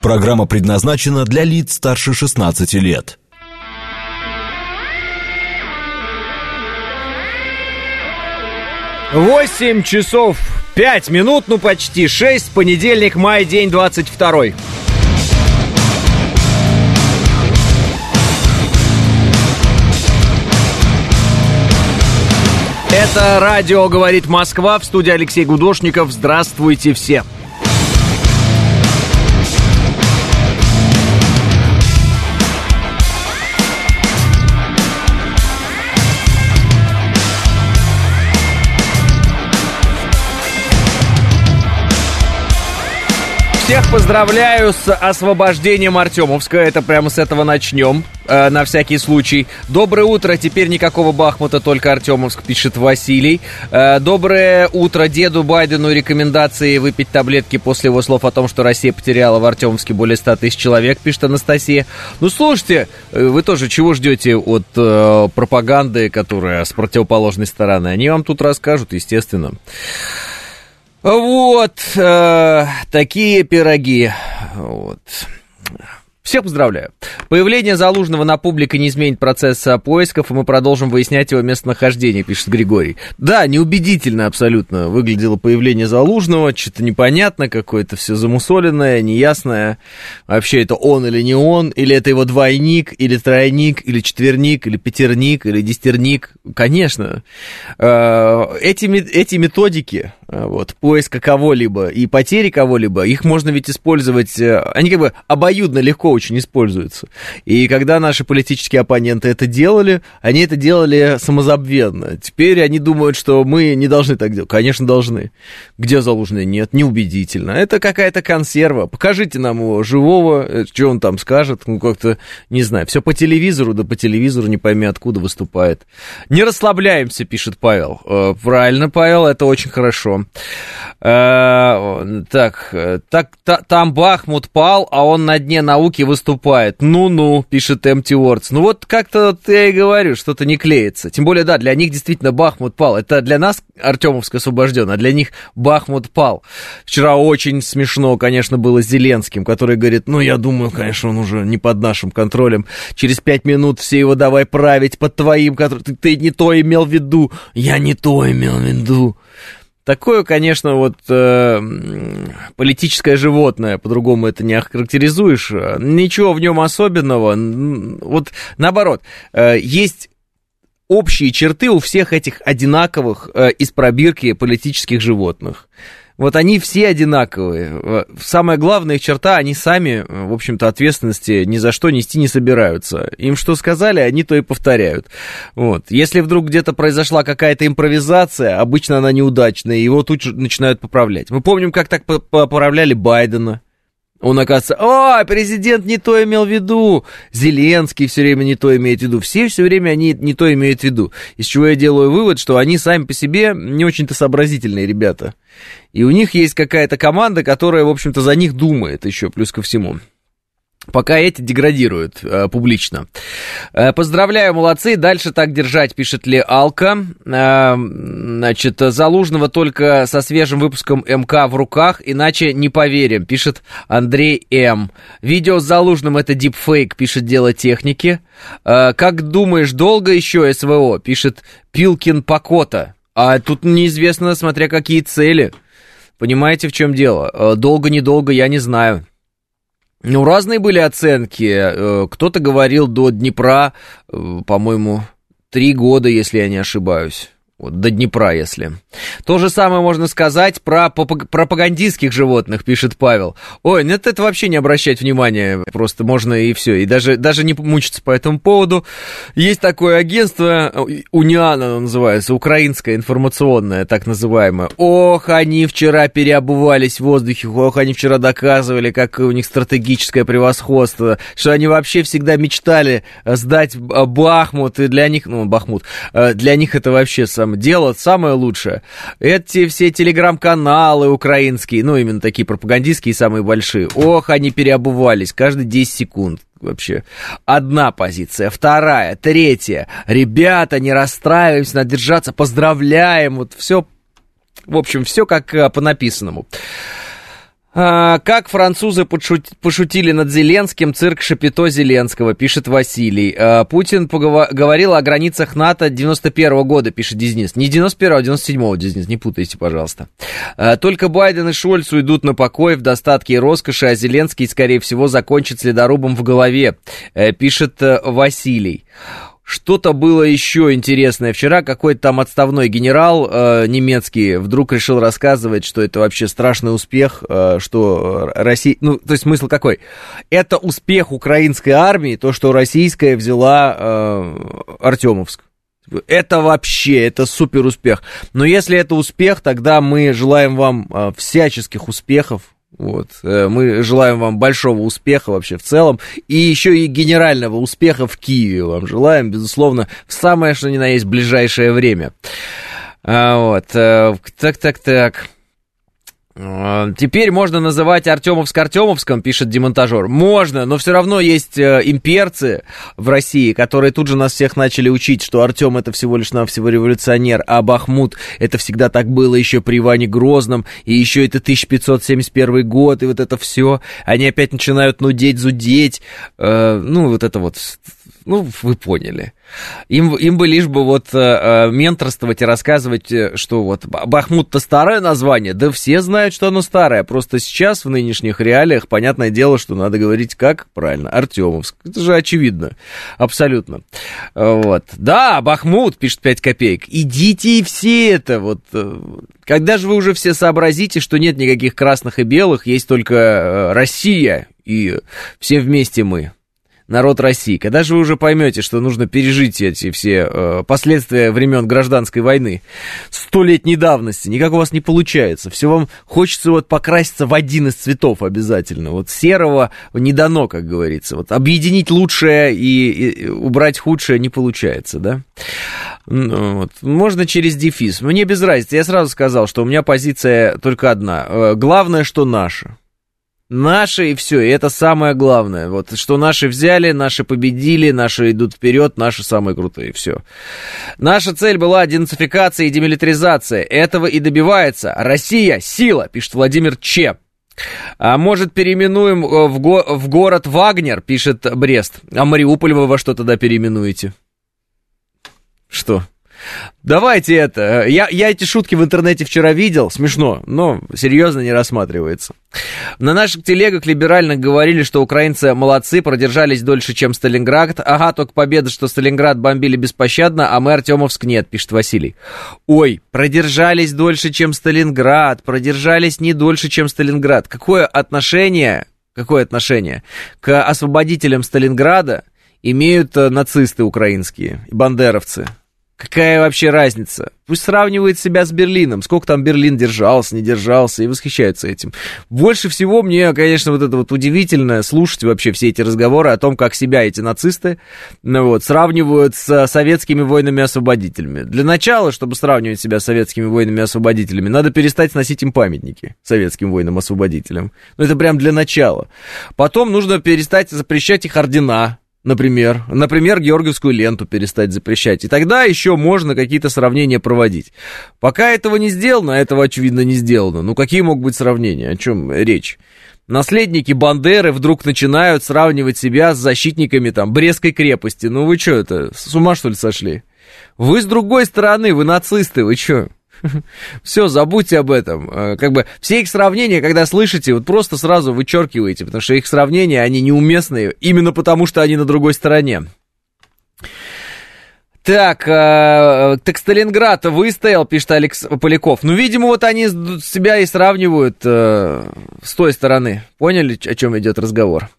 Программа предназначена для лиц старше 16 лет. Восемь часов пять минут, ну почти шесть, понедельник, май, день двадцать второй. Это радио «Говорит Москва» в студии Алексей Гудошников. Здравствуйте все. Всех поздравляю с освобождением Артемовска. Это прямо с этого начнем, э, на всякий случай. Доброе утро. Теперь никакого Бахмута, только Артемовск, пишет Василий. Э, доброе утро деду Байдену. Рекомендации выпить таблетки после его слов о том, что Россия потеряла в Артемовске более 100 тысяч человек, пишет Анастасия. Ну, слушайте, э, вы тоже чего ждете от э, пропаганды, которая с противоположной стороны? Они вам тут расскажут, естественно. Вот э, такие пироги. Вот. Всех поздравляю. Появление Залужного на публике не изменит процесса поисков, и мы продолжим выяснять его местонахождение, пишет Григорий. Да, неубедительно абсолютно выглядело появление Залужного, что-то непонятно, какое-то все замусоленное, неясное. Вообще это он или не он, или это его двойник, или тройник, или четверник, или пятерник, или десятерник. Конечно, э, эти, эти методики, вот, поиска кого-либо и потери кого-либо, их можно ведь использовать, э, они как бы обоюдно легко очень используются. И когда наши политические оппоненты это делали, они это делали самозабвенно. Теперь они думают, что мы не должны так делать. Конечно, должны. Где Залужный? Нет, неубедительно. Это какая-то консерва. Покажите нам его живого, э, что он там скажет. Ну, как-то, не знаю, все по телевизору, да по телевизору не пойми откуда выступает. Не расслабляемся, пишет Павел. Э, правильно, Павел, это очень хорошо. Э, так, так, там Бахмут пал, а он на дне науки выступает. Ну-ну, пишет Empty Words. Ну вот как-то вот я и говорю, что-то не клеится. Тем более, да, для них действительно Бахмут пал. Это для нас Артемовск освобожден, а для них Бахмут пал. Вчера очень смешно, конечно, было с Зеленским, который говорит, ну, я думаю, конечно, он уже не под нашим контролем. Через пять минут все его давай править под твоим, который ты, ты не то имел в виду. Я не то имел в виду. Такое, конечно, вот э, политическое животное, по-другому это не охарактеризуешь. Ничего в нем особенного. Вот наоборот, э, есть общие черты у всех этих одинаковых э, из пробирки политических животных. Вот они все одинаковые. Самая главная их черта, они сами, в общем-то, ответственности ни за что нести не собираются. Им что сказали, они то и повторяют. Вот. Если вдруг где-то произошла какая-то импровизация, обычно она неудачная, его тут же начинают поправлять. Мы помним, как так поправляли Байдена. Он, оказывается, о, президент не то имел в виду, Зеленский все время не то имеет в виду, все все время они не то имеют в виду. Из чего я делаю вывод, что они сами по себе не очень-то сообразительные ребята. И у них есть какая-то команда, которая, в общем-то, за них думает еще, плюс ко всему. Пока эти деградируют э, публично. Э, поздравляю, молодцы. Дальше так держать, пишет Ли Алка. Э, значит, Залужного только со свежим выпуском МК в руках, иначе не поверим, пишет Андрей М. Видео с Залужным это дипфейк, пишет Дело техники. Э, как думаешь, долго еще СВО, пишет Пилкин Покота. А тут неизвестно, смотря какие цели. Понимаете, в чем дело? Э, долго-недолго, я не знаю. Ну, разные были оценки. Э, кто-то говорил до Днепра, э, по-моему, три года, если я не ошибаюсь. Вот, до Днепра, если. То же самое можно сказать про пропагандистских животных, пишет Павел. Ой, нет, ну это вообще не обращать внимания, просто можно и все. И даже, даже не мучиться по этому поводу. Есть такое агентство, Униан оно называется, украинское информационное, так называемое. Ох, они вчера переобувались в воздухе, ох, они вчера доказывали, как у них стратегическое превосходство, что они вообще всегда мечтали сдать Бахмут, и для них, ну, Бахмут, э, для них это вообще сам там делают самое лучшее. Эти все телеграм-каналы украинские, ну, именно такие пропагандистские, самые большие, ох, они переобувались каждые 10 секунд вообще. Одна позиция, вторая, третья. Ребята, не расстраиваемся, надо держаться, поздравляем. Вот все, в общем, все как э, по написанному. А, как французы пошутили над Зеленским, цирк Шапито Зеленского, пишет Василий. А, Путин говорил о границах НАТО 91 года, пишет Дизнис. Не 91 а 97 Дизнис, не путайте, пожалуйста. А, только Байден и Шольц уйдут на покой в достатке и роскоши, а Зеленский, скорее всего, закончит следорубом в голове, э, пишет э, Василий. Что-то было еще интересное. Вчера какой-то там отставной генерал э, немецкий вдруг решил рассказывать, что это вообще страшный успех, э, что Россия... Ну, то есть смысл какой? Это успех украинской армии, то, что российская взяла э, Артемовск. Это вообще, это супер успех. Но если это успех, тогда мы желаем вам э, всяческих успехов вот. Э, мы желаем вам большого успеха вообще в целом. И еще и генерального успеха в Киеве вам желаем, безусловно, в самое, что ни на есть, ближайшее время. А, вот. Э, так, так, так. А, теперь можно называть Артемовск Артемовском, пишет демонтажер. Можно, но все равно есть э, имперцы в России, которые тут же нас всех начали учить, что Артем это всего лишь навсего революционер, а Бахмут это всегда так было еще при Иване Грозном, и еще это 1571 год, и вот это все. Они опять начинают нудеть, зудеть. Э, ну, вот это вот ну, вы поняли. Им, им бы лишь бы вот э, э менторствовать и рассказывать, э, что вот Бахмут-то старое название, да все знают, что оно старое. Просто сейчас, в нынешних реалиях, понятное дело, что надо говорить как правильно, Артемовск. Это же очевидно, абсолютно. Вот. Да, Бахмут, пишет 5 копеек. Идите и все это, вот. Э, когда же вы уже все сообразите, что нет никаких красных и белых, есть только Россия, и все вместе мы народ России? Когда же вы уже поймете, что нужно пережить эти все э, последствия времен гражданской войны? Столетней давности. Никак у вас не получается. Все вам хочется вот покраситься в один из цветов обязательно. Вот серого не дано, как говорится. Вот объединить лучшее и, и убрать худшее не получается, да? Ну, вот. Можно через дефис. Мне без разницы. Я сразу сказал, что у меня позиция только одна. Э, главное, что наше. Наши и все, и это самое главное. Вот что наши взяли, наши победили, наши идут вперед, наши самые крутые, все. Наша цель была денацификация и демилитаризация. Этого и добивается. Россия – сила, пишет Владимир Че. А может, переименуем э, в, го- в город Вагнер, пишет Брест. А Мариуполь вы во что тогда переименуете? Что? Давайте это. Я, я эти шутки в интернете вчера видел. Смешно, но серьезно не рассматривается. На наших телегах либерально говорили, что украинцы молодцы, продержались дольше, чем Сталинград. Ага, только победа, что Сталинград бомбили беспощадно, а мы Артемовск нет, пишет Василий. Ой, продержались дольше, чем Сталинград, продержались не дольше, чем Сталинград. Какое отношение, какое отношение к освободителям Сталинграда имеют э, нацисты украинские бандеровцы? Какая вообще разница? Пусть сравнивает себя с Берлином. Сколько там Берлин держался, не держался, и восхищается этим. Больше всего мне, конечно, вот это вот удивительно слушать вообще все эти разговоры о том, как себя эти нацисты ну вот, сравнивают с советскими воинами-освободителями. Для начала, чтобы сравнивать себя с советскими воинами-освободителями, надо перестать сносить им памятники советским воинам-освободителям. Ну, это прям для начала. Потом нужно перестать запрещать их ордена, Например, например, Георгиевскую ленту перестать запрещать. И тогда еще можно какие-то сравнения проводить. Пока этого не сделано, а этого, очевидно, не сделано. Ну, какие могут быть сравнения? О чем речь? Наследники Бандеры вдруг начинают сравнивать себя с защитниками там Брестской крепости. Ну вы что это, с ума что ли сошли? Вы с другой стороны, вы нацисты, вы что? Все, забудьте об этом. Э, как бы все их сравнения, когда слышите, вот просто сразу вычеркиваете, потому что их сравнения, они неуместные, именно потому что они на другой стороне. Так, э, так Сталинград выстоял, пишет Алекс Поляков. Ну, видимо, вот они себя и сравнивают э, с той стороны. Поняли, о чем идет разговор?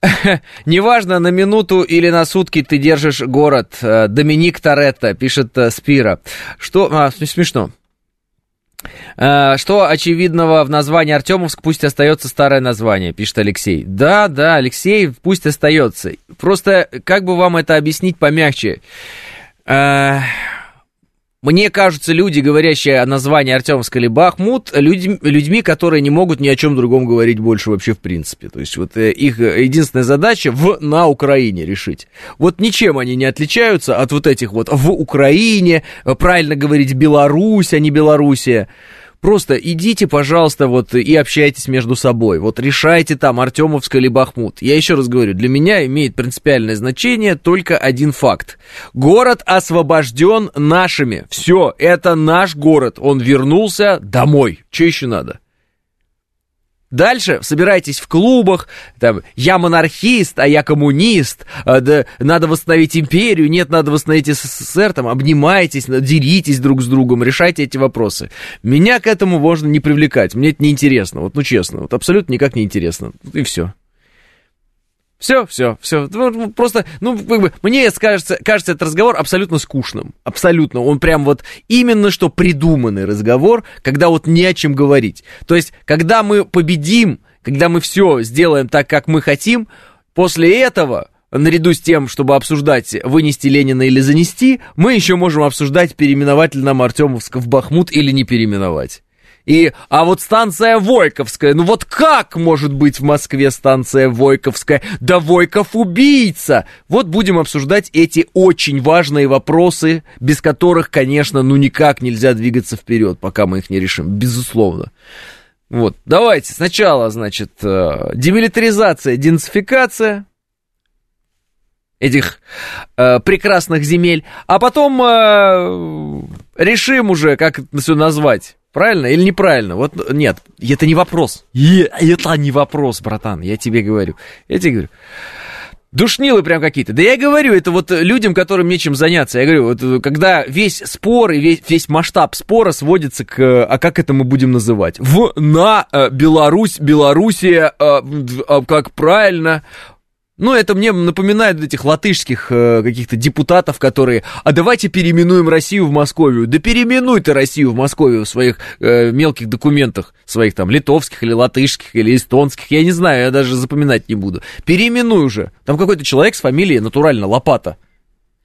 Неважно, на минуту или на сутки ты держишь город. Э, Доминик Торетто, пишет э, Спира. Что... А, смешно. Что очевидного в названии Артемовск, пусть остается старое название, пишет Алексей. Да, да, Алексей, пусть остается. Просто как бы вам это объяснить помягче? Uh, мне кажутся люди, говорящие о названии Артемовск или Бахмут, людьми, людьми, которые не могут ни о чем другом говорить больше вообще в принципе. То есть вот э, их единственная задача в, на Украине решить. Вот ничем они не отличаются от вот этих вот в Украине, правильно говорить Беларусь, а не Белоруссия. Просто идите, пожалуйста, вот и общайтесь между собой. Вот решайте там, Артемовск или Бахмут. Я еще раз говорю, для меня имеет принципиальное значение только один факт. Город освобожден нашими. Все, это наш город. Он вернулся домой. Что еще надо? Дальше собирайтесь в клубах, там, я монархист, а я коммунист, а, да, надо восстановить империю, нет, надо восстановить СССР, там, обнимайтесь, деритесь друг с другом, решайте эти вопросы. Меня к этому можно не привлекать, мне это неинтересно, вот, ну, честно, вот, абсолютно никак не интересно, и все. Все, все, все. Ну, просто, ну, как бы, мне кажется, кажется этот разговор абсолютно скучным. Абсолютно. Он прям вот именно что придуманный разговор, когда вот не о чем говорить. То есть, когда мы победим, когда мы все сделаем так, как мы хотим, после этого наряду с тем, чтобы обсуждать, вынести Ленина или занести, мы еще можем обсуждать, переименовать ли нам Артемовск в Бахмут или не переименовать. И, а вот станция Войковская, ну вот как может быть в Москве станция Войковская? Да Войков убийца! Вот будем обсуждать эти очень важные вопросы, без которых, конечно, ну никак нельзя двигаться вперед, пока мы их не решим, безусловно. Вот, давайте сначала, значит, э, демилитаризация, денацификация этих э, прекрасных земель, а потом э, решим уже, как это все назвать. Правильно или неправильно? Вот нет, это не вопрос. Это не вопрос, братан, я тебе говорю. Я тебе говорю. Душнилы прям какие-то. Да я говорю, это вот людям, которым нечем заняться. Я говорю, вот когда весь спор и весь, весь масштаб спора сводится к... А как это мы будем называть? В, на, э, Беларусь, Белоруссия, э, э, как правильно, ну, это мне напоминает этих латышских э, каких-то депутатов, которые, а давайте переименуем Россию в Московию. Да переименуй ты Россию в Московию в своих э, мелких документах, своих там литовских или латышских или эстонских, я не знаю, я даже запоминать не буду. Переименуй уже. Там какой-то человек с фамилией натурально Лопата.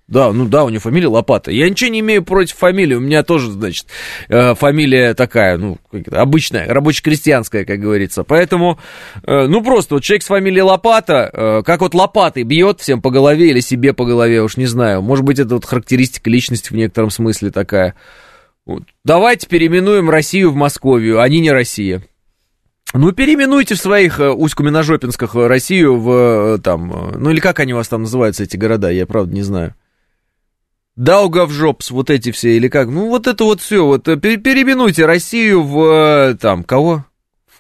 Да, ну да, у него фамилия Лопата. Я ничего не имею против фамилии, у меня тоже, значит, э, фамилия такая, ну, обычная, рабоче-крестьянская, как говорится. Поэтому, э, ну, просто вот человек с фамилией Лопата, э, как вот лопатой бьет всем по голове или себе по голове, уж не знаю. Может быть, это вот характеристика личности в некотором смысле такая. Вот. Давайте переименуем Россию в Московию, они не Россия. Ну, переименуйте в своих Усть-Куменожопинсках Россию в, там, ну, или как они у вас там называются, эти города, я, правда, не знаю. Даугавжопс, вот эти все, или как? Ну, вот это вот все, вот э, переименуйте Россию в, э, там, кого?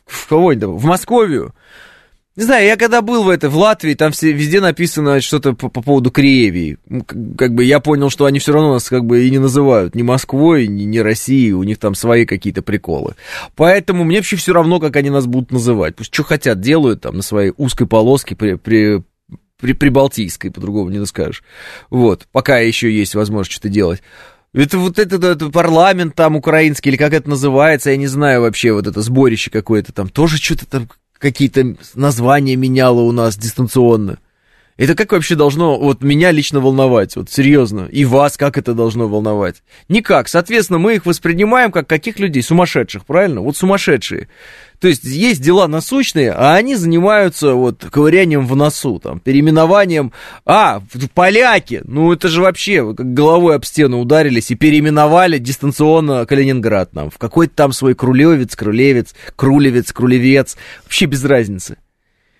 В кого В Московию. Не знаю, я когда был в этой, в Латвии, там все, везде написано что-то по, по поводу Криевии. Как бы я понял, что они все равно нас как бы и не называют ни Москвой, ни, ни Россией, у них там свои какие-то приколы. Поэтому мне вообще все равно, как они нас будут называть. Пусть что хотят делают там на своей узкой полоске при, при, при, прибалтийской, по-другому не скажешь. Вот, пока еще есть возможность что-то делать. Это вот этот, этот парламент там украинский, или как это называется, я не знаю вообще, вот это сборище какое-то там, тоже что-то там какие-то названия меняло у нас дистанционно. Это как вообще должно вот меня лично волновать, вот серьезно, и вас как это должно волновать? Никак, соответственно, мы их воспринимаем как каких людей? Сумасшедших, правильно? Вот сумасшедшие. То есть есть дела насущные, а они занимаются вот ковырянием в носу, там, переименованием. А, поляки, ну это же вообще как головой об стену ударились и переименовали дистанционно Калининград нам. В какой-то там свой Крулевец, Крулевец, Крулевец, Крулевец. Вообще без разницы.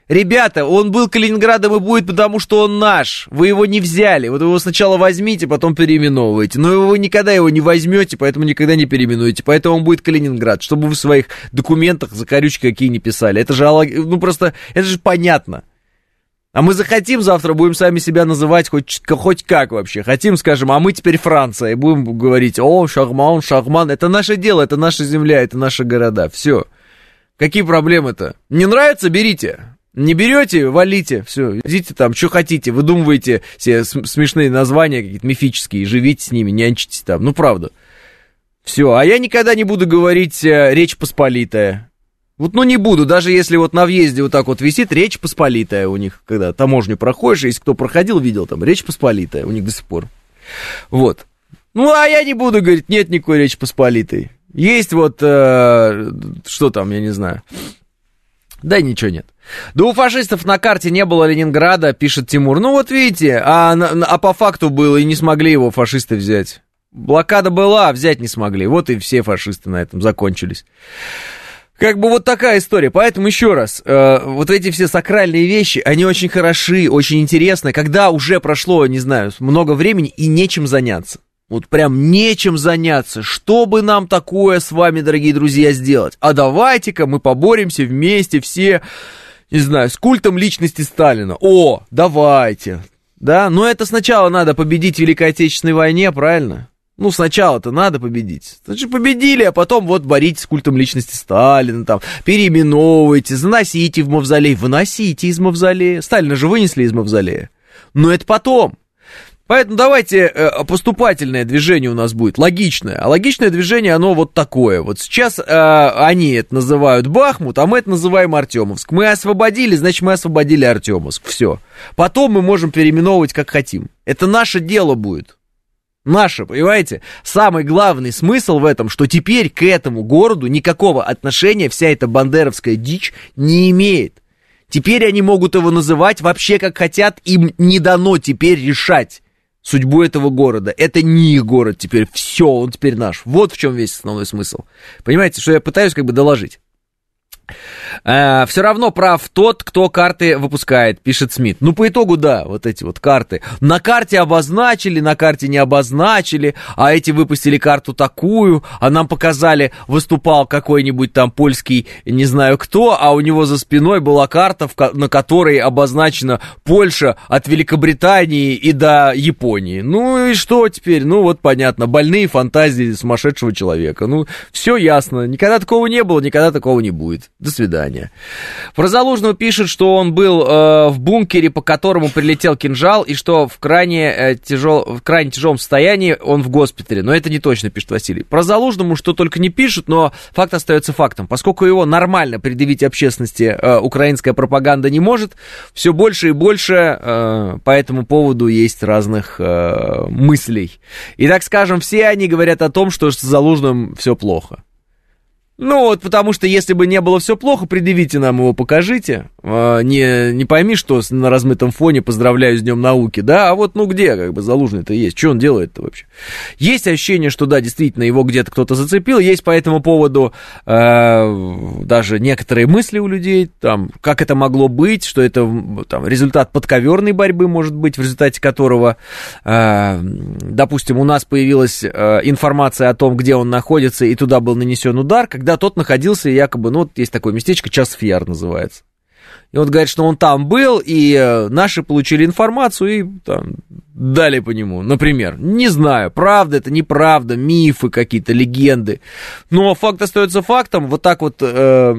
Ребята, он был Калининградом и будет, потому что он наш. Вы его не взяли. Вот его сначала возьмите, потом переименовывайте. Но вы никогда его не возьмете, поэтому никогда не переименуете. Поэтому он будет Калининград, чтобы вы в своих документах закорючки какие не писали. Это же, ну просто, это же понятно. А мы захотим завтра, будем сами себя называть хоть, хоть как вообще. Хотим, скажем, а мы теперь Франция. И будем говорить, о, Шахман, Шахман. Это наше дело, это наша земля, это наши города. Все. Какие проблемы-то? Не нравится, берите. Не берете, валите, все, идите там, что хотите, выдумывайте себе смешные названия какие-то мифические, живите с ними, нянчитесь там, ну правда. Все, а я никогда не буду говорить э, Речь Посполитая. Вот, ну, не буду, даже если вот на въезде вот так вот висит Речь Посполитая у них, когда таможню проходишь, если кто проходил, видел там, Речь Посполитая у них до сих пор. Вот. Ну, а я не буду говорить, нет никакой Речи Посполитой. Есть вот, э, что там, я не знаю, да ничего нет. Да у фашистов на карте не было Ленинграда, пишет Тимур. Ну вот видите, а, а по факту было и не смогли его фашисты взять. Блокада была, а взять не смогли. Вот и все фашисты на этом закончились. Как бы вот такая история. Поэтому еще раз, э, вот эти все сакральные вещи, они очень хороши, очень интересны, когда уже прошло, не знаю, много времени и нечем заняться. Вот прям нечем заняться. Что бы нам такое с вами, дорогие друзья, сделать? А давайте-ка мы поборемся вместе все, не знаю, с культом личности Сталина. О, давайте. Да, но это сначала надо победить в Великой Отечественной войне, правильно? Ну, сначала-то надо победить. Значит, победили, а потом вот боритесь с культом личности Сталина, там, переименовывайте, заносите в мавзолей, выносите из мавзолея. Сталина же вынесли из мавзолея. Но это потом. Поэтому давайте э, поступательное движение у нас будет, логичное. А логичное движение, оно вот такое. Вот сейчас э, они это называют Бахмут, а мы это называем Артемовск. Мы освободили, значит, мы освободили Артемовск. Все. Потом мы можем переименовывать как хотим. Это наше дело будет. Наше, понимаете? Самый главный смысл в этом, что теперь к этому городу никакого отношения вся эта бандеровская дичь не имеет. Теперь они могут его называть вообще как хотят, им не дано теперь решать судьбу этого города. Это не их город теперь, все, он теперь наш. Вот в чем весь основной смысл. Понимаете, что я пытаюсь как бы доложить. Э, все равно прав тот, кто карты выпускает, пишет Смит. Ну, по итогу, да, вот эти вот карты. На карте обозначили, на карте не обозначили, а эти выпустили карту такую, а нам показали, выступал какой-нибудь там польский, не знаю кто, а у него за спиной была карта, на которой обозначена Польша от Великобритании и до Японии. Ну и что теперь? Ну вот понятно, больные фантазии сумасшедшего человека. Ну, все ясно. Никогда такого не было, никогда такого не будет. До свидания. Про Залужного пишет, что он был э, в бункере, по которому прилетел кинжал, и что в крайне, э, тяжел, в крайне тяжелом состоянии он в госпитале. Но это не точно, пишет Василий. Про Залужному что только не пишет, но факт остается фактом. Поскольку его нормально предъявить общественности э, украинская пропаганда не может, все больше и больше э, по этому поводу есть разных э, мыслей. И так скажем, все они говорят о том, что с Залужным все плохо. Ну вот, потому что если бы не было все плохо, предъявите нам его, покажите. А, не, не пойми, что на размытом фоне поздравляю с Днем науки, да, а вот ну где, как бы, залужный-то есть, что он делает-то вообще? Есть ощущение, что да, действительно, его где-то кто-то зацепил, есть по этому поводу э, даже некоторые мысли у людей, там, как это могло быть, что это там, результат подковерной борьбы, может быть, в результате которого, э, допустим, у нас появилась э, информация о том, где он находится, и туда был нанесен удар, когда тот находился якобы, ну, вот есть такое местечко, час Яр называется. И он говорит, что он там был, и э, наши получили информацию и там, дали по нему. Например, не знаю, правда это, неправда, мифы какие-то, легенды. Но факт остается фактом. Вот так вот э,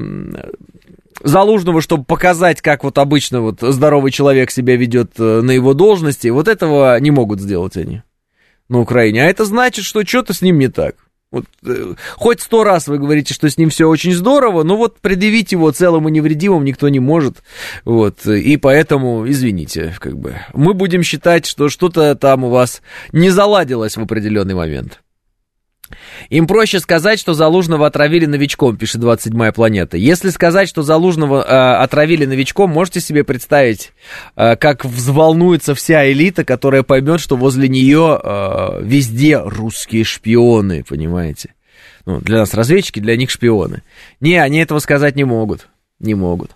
Залужного, чтобы показать, как вот обычно вот здоровый человек себя ведет э, на его должности, вот этого не могут сделать они на Украине. А это значит, что что-то с ним не так. Вот, э, хоть сто раз вы говорите, что с ним все очень здорово, но вот предъявить его целым и невредимым никто не может. Вот, и поэтому, извините, как бы, мы будем считать, что что-то там у вас не заладилось в определенный момент. Им проще сказать, что Залужного отравили новичком, пишет 27-я планета. Если сказать, что Залужного э, отравили новичком, можете себе представить, э, как взволнуется вся элита, которая поймет, что возле нее э, везде русские шпионы, понимаете? Ну, для нас разведчики, для них шпионы. Не, они этого сказать не могут. Не могут.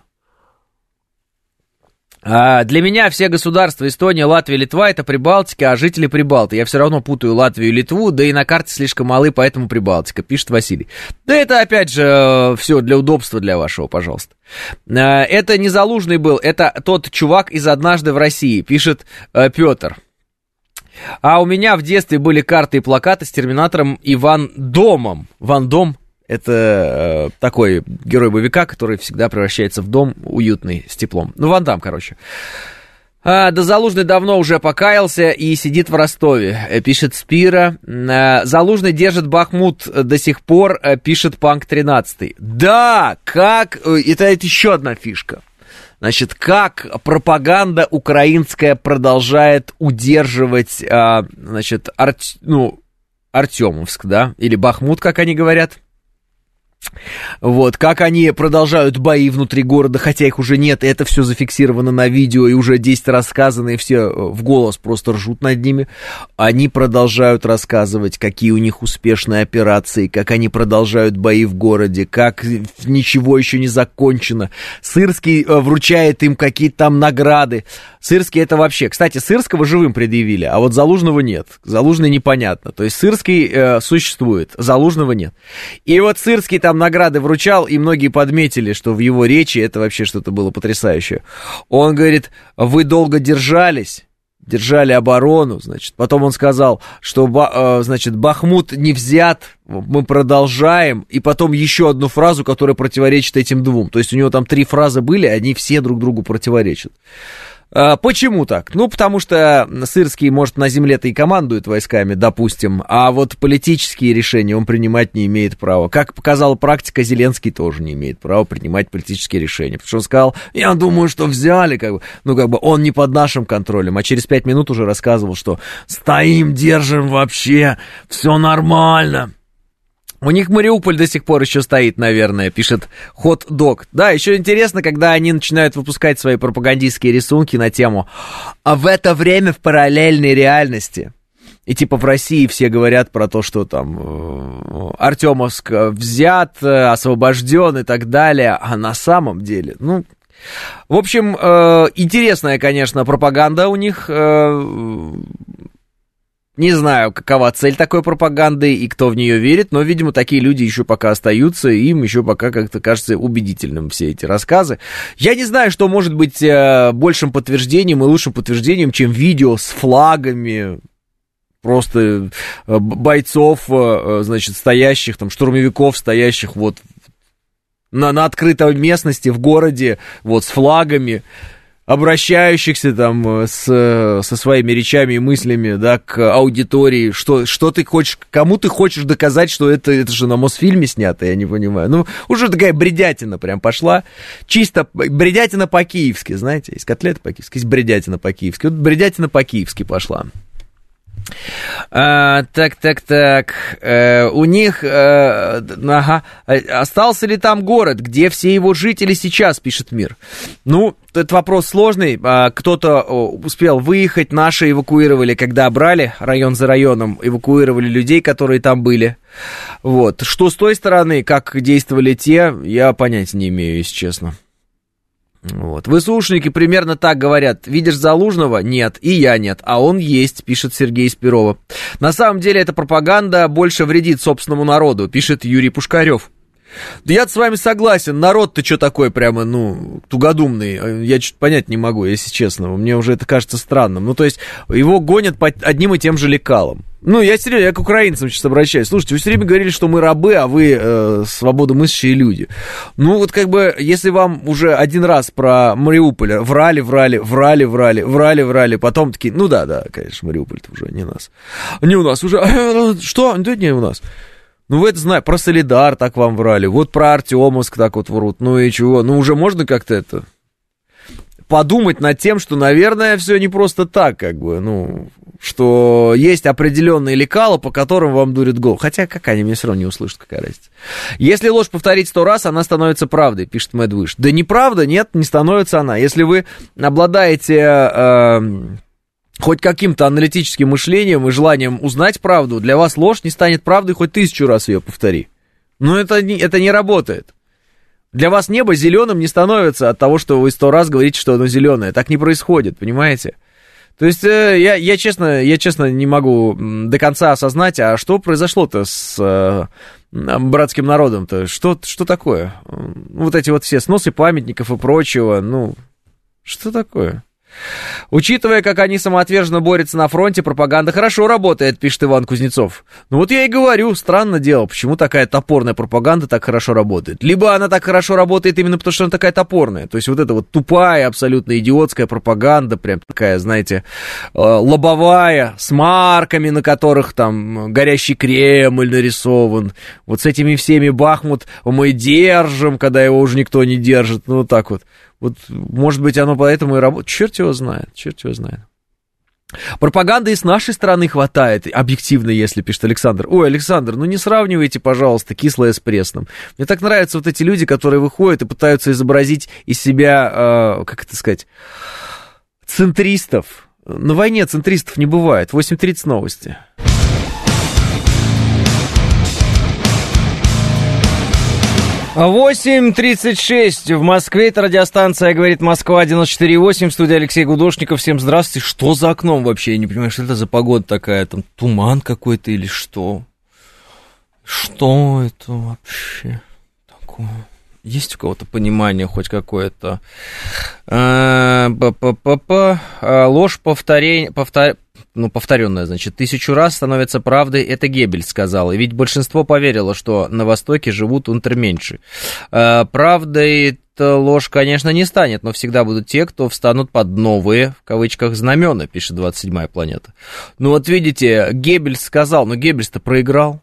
А, для меня все государства Эстония, Латвия, Литва это Прибалтика, а жители Прибалты. Я все равно путаю Латвию и Литву, да и на карте слишком малы, поэтому Прибалтика, пишет Василий. Да это опять же э, все для удобства для вашего, пожалуйста. А, это не Залужный был, это тот чувак из «Однажды в России», пишет э, Петр. А у меня в детстве были карты и плакаты с терминатором Иван Домом. Ван Дом это э, такой герой боевика, который всегда превращается в дом уютный, с теплом. Ну, Ван Дам, короче. А, да Залужный давно уже покаялся и сидит в Ростове, э, пишет Спира. А, Залужный держит Бахмут до сих пор, э, пишет Панк 13. Да, как... Э, это, это еще одна фишка. Значит, как пропаганда украинская продолжает удерживать, а, значит, Ар... ну, Артемовск, да, или Бахмут, как они говорят. Вот, как они продолжают бои внутри города, хотя их уже нет, это все зафиксировано на видео, и уже 10 рассказано, и все э, в голос просто ржут над ними. Они продолжают рассказывать, какие у них успешные операции, как они продолжают бои в городе, как ничего еще не закончено. Сырский э, вручает им какие-то там награды. Сырский это вообще... Кстати, Сырского живым предъявили, а вот Залужного нет. Залужный непонятно. То есть Сырский э, существует, Залужного нет. И вот Сырский там награды вручал, и многие подметили, что в его речи это вообще что-то было потрясающее. Он говорит, вы долго держались, держали оборону, значит. Потом он сказал, что, э, значит, Бахмут не взят, мы продолжаем. И потом еще одну фразу, которая противоречит этим двум. То есть у него там три фразы были, они все друг другу противоречат. А, почему так? Ну, потому что Сырский, может, на земле-то и командует войсками, допустим, а вот политические решения он принимать не имеет права. Как показала практика, Зеленский тоже не имеет права принимать политические решения. Потому что он сказал, я думаю, что взяли, как бы, ну, как бы он не под нашим контролем, а через пять минут уже рассказывал, что стоим, держим вообще, все нормально. У них Мариуполь до сих пор еще стоит, наверное, пишет Хот Дог. Да, еще интересно, когда они начинают выпускать свои пропагандистские рисунки на тему «А в это время в параллельной реальности». И типа в России все говорят про то, что там э, Артемовск взят, э, освобожден и так далее, а на самом деле, ну, в общем, э, интересная, конечно, пропаганда у них. Не знаю, какова цель такой пропаганды и кто в нее верит, но, видимо, такие люди еще пока остаются, и им еще пока как-то кажется убедительным все эти рассказы. Я не знаю, что может быть э, большим подтверждением и лучшим подтверждением, чем видео с флагами, просто э, бойцов, э, значит, стоящих, там, штурмовиков, стоящих вот на, на открытой местности в городе, вот, с флагами обращающихся там э, с, э, со своими речами и мыслями, да, к аудитории, что, что ты хочешь, кому ты хочешь доказать, что это, это же на Мосфильме снято, я не понимаю. Ну, уже такая бредятина прям пошла, чисто бредятина по-киевски, знаете, есть котлеты по-киевски, есть бредятина по-киевски, вот бредятина по-киевски пошла. А, так, так, так. Э, у них, э, ага, остался ли там город, где все его жители сейчас, пишет мир. Ну, этот вопрос сложный. А, кто-то успел выехать, наши эвакуировали, когда брали район за районом, эвакуировали людей, которые там были. Вот. Что с той стороны, как действовали те, я понятия не имею, если честно. Вот. ВСУшники примерно так говорят. Видишь Залужного? Нет. И я нет. А он есть, пишет Сергей Спирова. На самом деле эта пропаганда больше вредит собственному народу, пишет Юрий Пушкарев. Да я с вами согласен, народ-то что такой прямо, ну, тугодумный, я чуть понять не могу, если честно, мне уже это кажется странным. Ну, то есть, его гонят по одним и тем же лекалам. Ну, я серьезно, я к украинцам сейчас обращаюсь. Слушайте, вы все время говорили, что мы рабы, а вы э, свободомыслящие люди. Ну, вот как бы, если вам уже один раз про Мариуполь врали, врали, врали, врали, врали, врали, потом такие, ну да, да, конечно, Мариуполь-то уже не нас. Не у нас уже, что? Да не у нас. Ну, вы это знаете, про Солидар так вам врали, вот про Артемовск так вот врут, ну и чего, ну уже можно как-то это подумать над тем, что, наверное, все не просто так, как бы, ну, что есть определенные лекала, по которым вам дурит гол. Хотя, как они, мне все равно не услышат, какая разница. Если ложь повторить сто раз, она становится правдой, пишет Мэтт Выш. Да неправда, нет, не становится она. Если вы обладаете э, хоть каким-то аналитическим мышлением и желанием узнать правду, для вас ложь не станет правдой, хоть тысячу раз ее повтори. Но это не, это не работает. Для вас небо зеленым не становится от того, что вы сто раз говорите, что оно зеленое. Так не происходит, понимаете? То есть э, я, я, честно, я честно не могу до конца осознать, а что произошло-то с э, братским народом-то? Что, что такое? Вот эти вот все сносы памятников и прочего, ну, что такое? Учитывая, как они самоотверженно борются на фронте, пропаганда хорошо работает, пишет Иван Кузнецов. Ну вот я и говорю, странно дело, почему такая топорная пропаганда так хорошо работает. Либо она так хорошо работает именно потому, что она такая топорная. То есть вот эта вот тупая, абсолютно идиотская пропаганда, прям такая, знаете, э, лобовая, с марками, на которых там горящий Кремль нарисован. Вот с этими всеми Бахмут мы держим, когда его уже никто не держит. Ну вот так вот. Вот, может быть, оно поэтому и работает. Черт его знает, черт его знает. Пропаганды и с нашей стороны хватает, объективно, если пишет Александр. Ой, Александр, ну не сравнивайте, пожалуйста, кислое с пресным. Мне так нравятся вот эти люди, которые выходят и пытаются изобразить из себя, э, как это сказать, центристов. На войне центристов не бывает. 8.30 новости. 8.36 в Москве, это радиостанция «Говорит Москва» 94.8, в студии Алексей Гудошников. Всем здравствуйте. Что за окном вообще? Я не понимаю, что это за погода такая? Там туман какой-то или что? Что это вообще такое? Есть у кого-то понимание хоть какое-то? А, ложь повторение, повтор, ну, повторенная, значит, тысячу раз становится правдой, это Геббель сказал. И ведь большинство поверило, что на Востоке живут унтерменьши. А, правдой ложь, конечно, не станет, но всегда будут те, кто встанут под новые, в кавычках, знамена, пишет 27-я планета. Ну вот видите, Геббель сказал, но Геббельс-то проиграл.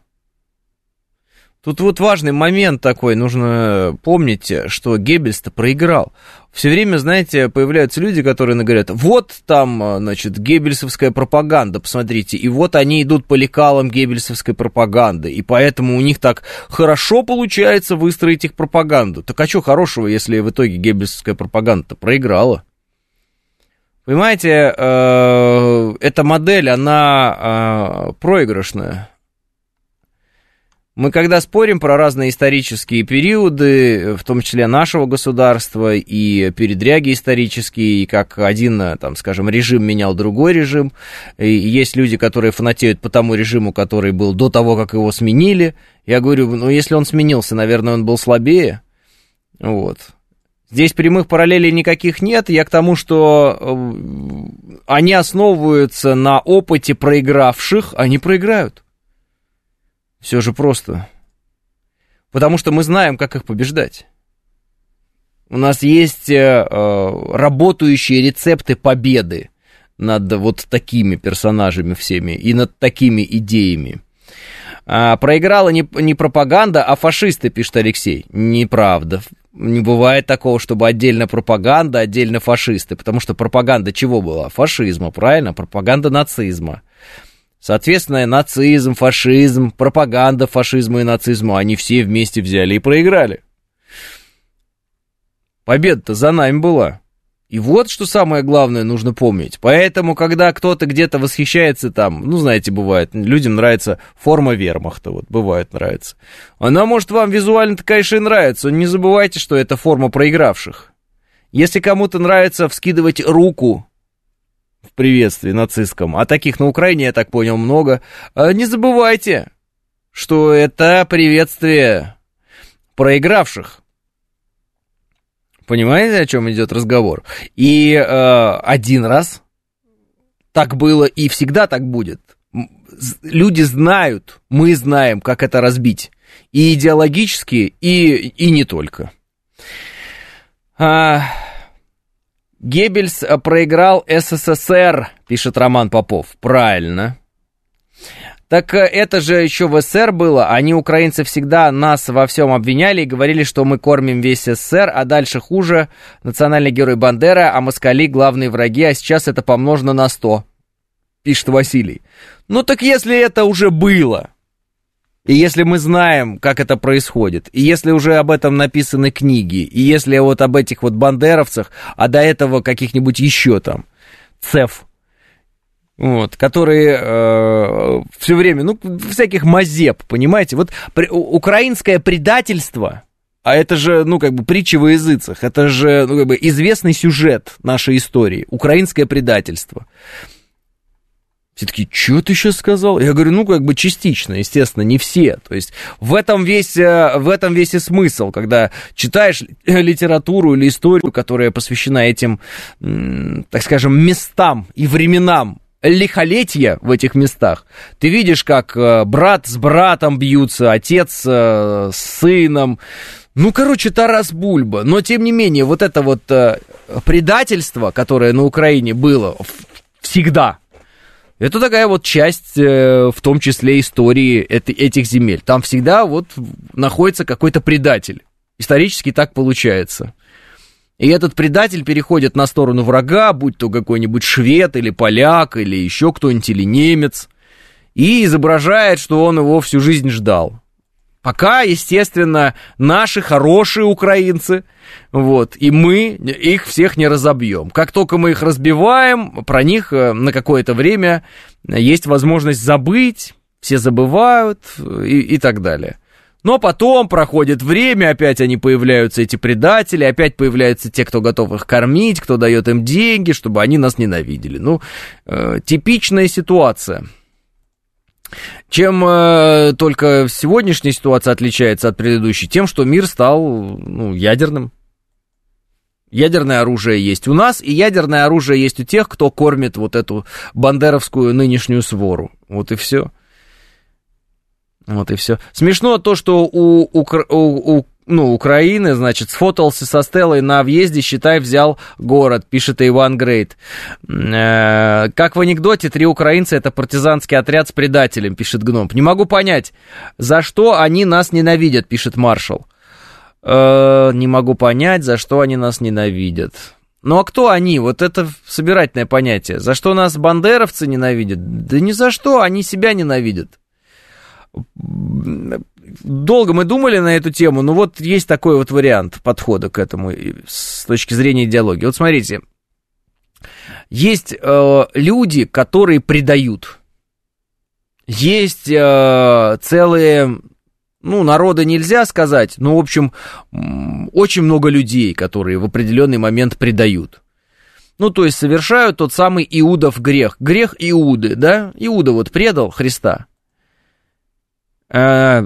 Тут вот важный момент такой, нужно помнить, что Геббельс-то проиграл. Все время, знаете, появляются люди, которые говорят, вот там, значит, геббельсовская пропаганда, посмотрите, и вот они идут по лекалам геббельсовской пропаганды, и поэтому у них так хорошо получается выстроить их пропаганду. Так а что хорошего, если в итоге геббельсовская пропаганда-то проиграла? Понимаете, э, эта модель, она э, проигрышная. Мы когда спорим про разные исторические периоды, в том числе нашего государства, и передряги исторические, и как один, там, скажем, режим менял другой режим, и есть люди, которые фанатеют по тому режиму, который был до того, как его сменили, я говорю, ну, если он сменился, наверное, он был слабее, вот. Здесь прямых параллелей никаких нет. Я к тому, что э, они основываются на опыте проигравших, они проиграют. Все же просто. Потому что мы знаем, как их побеждать. У нас есть э, э, работающие рецепты победы над вот такими персонажами всеми и над такими идеями. А, проиграла не, не пропаганда, а фашисты, пишет Алексей. Неправда. Не бывает такого, чтобы отдельно пропаганда, отдельно фашисты. Потому что пропаганда чего была? Фашизма, правильно? Пропаганда нацизма. Соответственно, нацизм, фашизм, пропаганда фашизма и нацизма, они все вместе взяли и проиграли. Победа-то за нами была. И вот что самое главное нужно помнить. Поэтому, когда кто-то где-то восхищается там, ну, знаете, бывает, людям нравится форма вермахта, вот, бывает нравится. Она, может, вам визуально-то, конечно, и нравится, но не забывайте, что это форма проигравших. Если кому-то нравится вскидывать руку в приветствии нацистском, а таких на Украине, я так понял, много, а не забывайте, что это приветствие проигравших. Понимаете, о чем идет разговор? И э, один раз так было и всегда так будет. Люди знают, мы знаем, как это разбить. И идеологически, и, и не только. А, Геббельс э, проиграл СССР, пишет Роман Попов. Правильно. Так э, это же еще в СССР было. Они, украинцы, всегда нас во всем обвиняли и говорили, что мы кормим весь СССР, а дальше хуже. Национальный герой Бандера, а москали главные враги, а сейчас это помножено на 100, пишет Василий. Ну так если это уже было, и если мы знаем, как это происходит, и если уже об этом написаны книги, и если вот об этих вот бандеровцах, а до этого каких-нибудь еще там, ЦЕФ, вот, которые э, все время, ну, всяких мазеп, понимаете, вот при, украинское предательство, а это же, ну, как бы притча во языцах, это же, ну, как бы известный сюжет нашей истории, украинское предательство. Все такие, что ты сейчас сказал? Я говорю, ну, как бы частично, естественно, не все. То есть в этом весь, э, в этом весь и смысл, когда читаешь литературу или историю, которая посвящена этим, так скажем, местам и временам лихолетия в этих местах. Ты видишь, как э, брат с братом бьются, отец э, с сыном. Ну, короче, Тарас Бульба. Но, тем не менее, вот это вот предательство, которое на Украине было всегда, это такая вот часть, э, в том числе, истории этих земель. Там всегда вот находится какой-то предатель. Исторически так получается. И этот предатель переходит на сторону врага, будь то какой-нибудь швед или поляк, или еще кто-нибудь, или немец, и изображает, что он его всю жизнь ждал. Пока, естественно, наши хорошие украинцы, вот, и мы их всех не разобьем. Как только мы их разбиваем, про них э, на какое-то время есть возможность забыть, все забывают и, и так далее. Но потом проходит время, опять они появляются, эти предатели, опять появляются те, кто готов их кормить, кто дает им деньги, чтобы они нас ненавидели. Ну, э, типичная ситуация. Чем э, только сегодняшняя ситуация отличается от предыдущей? Тем, что мир стал ну, ядерным. Ядерное оружие есть у нас, и ядерное оружие есть у тех, кто кормит вот эту бандеровскую нынешнюю свору. Вот и все. Вот и все. Смешно то, что у, у, у, ну, Украины, значит, сфотался со Стеллой на въезде, считай, взял город, пишет Иван Грейт. Э, как в анекдоте, три украинца это партизанский отряд с предателем, пишет Гном. Не могу понять, за что они нас ненавидят, пишет Маршал. Э, не могу понять, за что они нас ненавидят. Ну а кто они? Вот это собирательное понятие. За что нас бандеровцы ненавидят? Да ни за что, они себя ненавидят долго мы думали на эту тему, но вот есть такой вот вариант подхода к этому с точки зрения идеологии. Вот смотрите, есть э, люди, которые предают. Есть э, целые, ну, народы нельзя сказать, но, в общем, очень много людей, которые в определенный момент предают. Ну, то есть совершают тот самый Иудов грех. Грех Иуды, да? Иуда вот предал Христа. Э,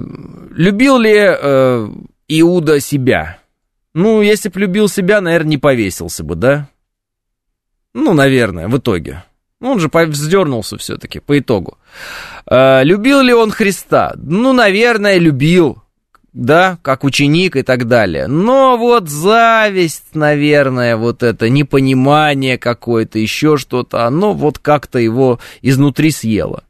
любил ли э, Иуда себя? Ну, если бы любил себя, наверное, не повесился бы, да? Ну, наверное, в итоге. Ну, он же вздернулся все-таки по итогу. Э, любил ли он Христа? Ну, наверное, любил, да, как ученик и так далее. Но вот зависть, наверное, вот это непонимание какое-то, еще что-то, оно вот как-то его изнутри съело.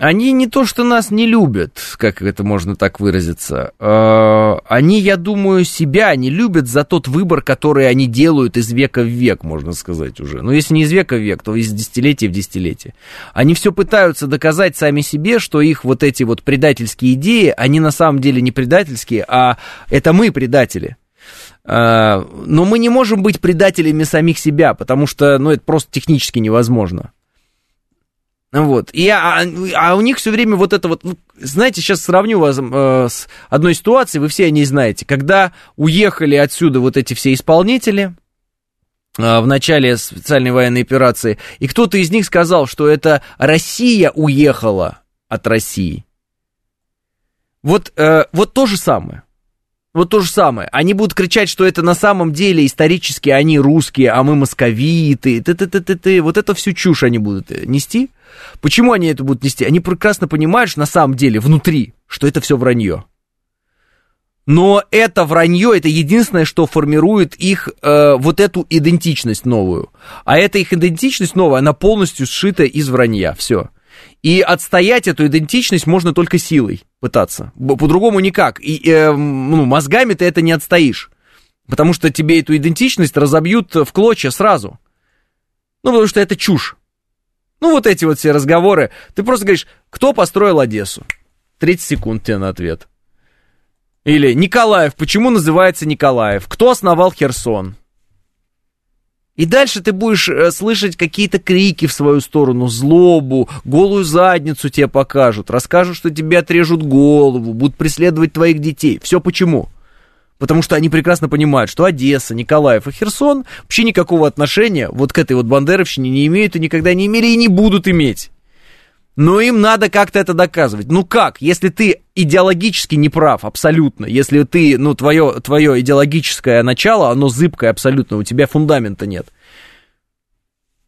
Они не то, что нас не любят, как это можно так выразиться. А, они, я думаю, себя не любят за тот выбор, который они делают из века в век, можно сказать уже. Но если не из века в век, то из десятилетия в десятилетие. Они все пытаются доказать сами себе, что их вот эти вот предательские идеи, они на самом деле не предательские, а это мы предатели. А, но мы не можем быть предателями самих себя, потому что, ну, это просто технически невозможно. Вот. И, а, а у них все время вот это вот, ну, знаете, сейчас сравню вас э, с одной ситуацией, вы все о ней знаете. Когда уехали отсюда вот эти все исполнители э, в начале специальной военной операции, и кто-то из них сказал, что это Россия уехала от России. Вот, э, вот то же самое. Вот то же самое. Они будут кричать, что это на самом деле исторически они русские, а мы московиты. Ты -ты -ты -ты -ты. Вот это всю чушь они будут э, нести. Почему они это будут нести? Они прекрасно понимают, что на самом деле внутри, что это все вранье. Но это вранье, это единственное, что формирует их э, вот эту идентичность новую. А эта их идентичность новая, она полностью сшита из вранья. Все. И отстоять эту идентичность можно только силой пытаться. По-другому никак. И э, ну, мозгами ты это не отстоишь. Потому что тебе эту идентичность разобьют в клочья сразу. Ну, потому что это чушь. Ну, вот эти вот все разговоры. Ты просто говоришь, кто построил Одессу? 30 секунд тебе на ответ. Или Николаев, почему называется Николаев? Кто основал Херсон? И дальше ты будешь э, слышать какие-то крики в свою сторону, злобу, голую задницу тебе покажут, расскажут, что тебе отрежут голову, будут преследовать твоих детей. Все почему? Потому что они прекрасно понимают, что Одесса, Николаев и Херсон вообще никакого отношения вот к этой вот бандеровщине не имеют и никогда не имели и не будут иметь. Но им надо как-то это доказывать. Ну как, если ты идеологически не прав абсолютно, если ты, ну, твое, твое идеологическое начало, оно зыбкое абсолютно, у тебя фундамента нет.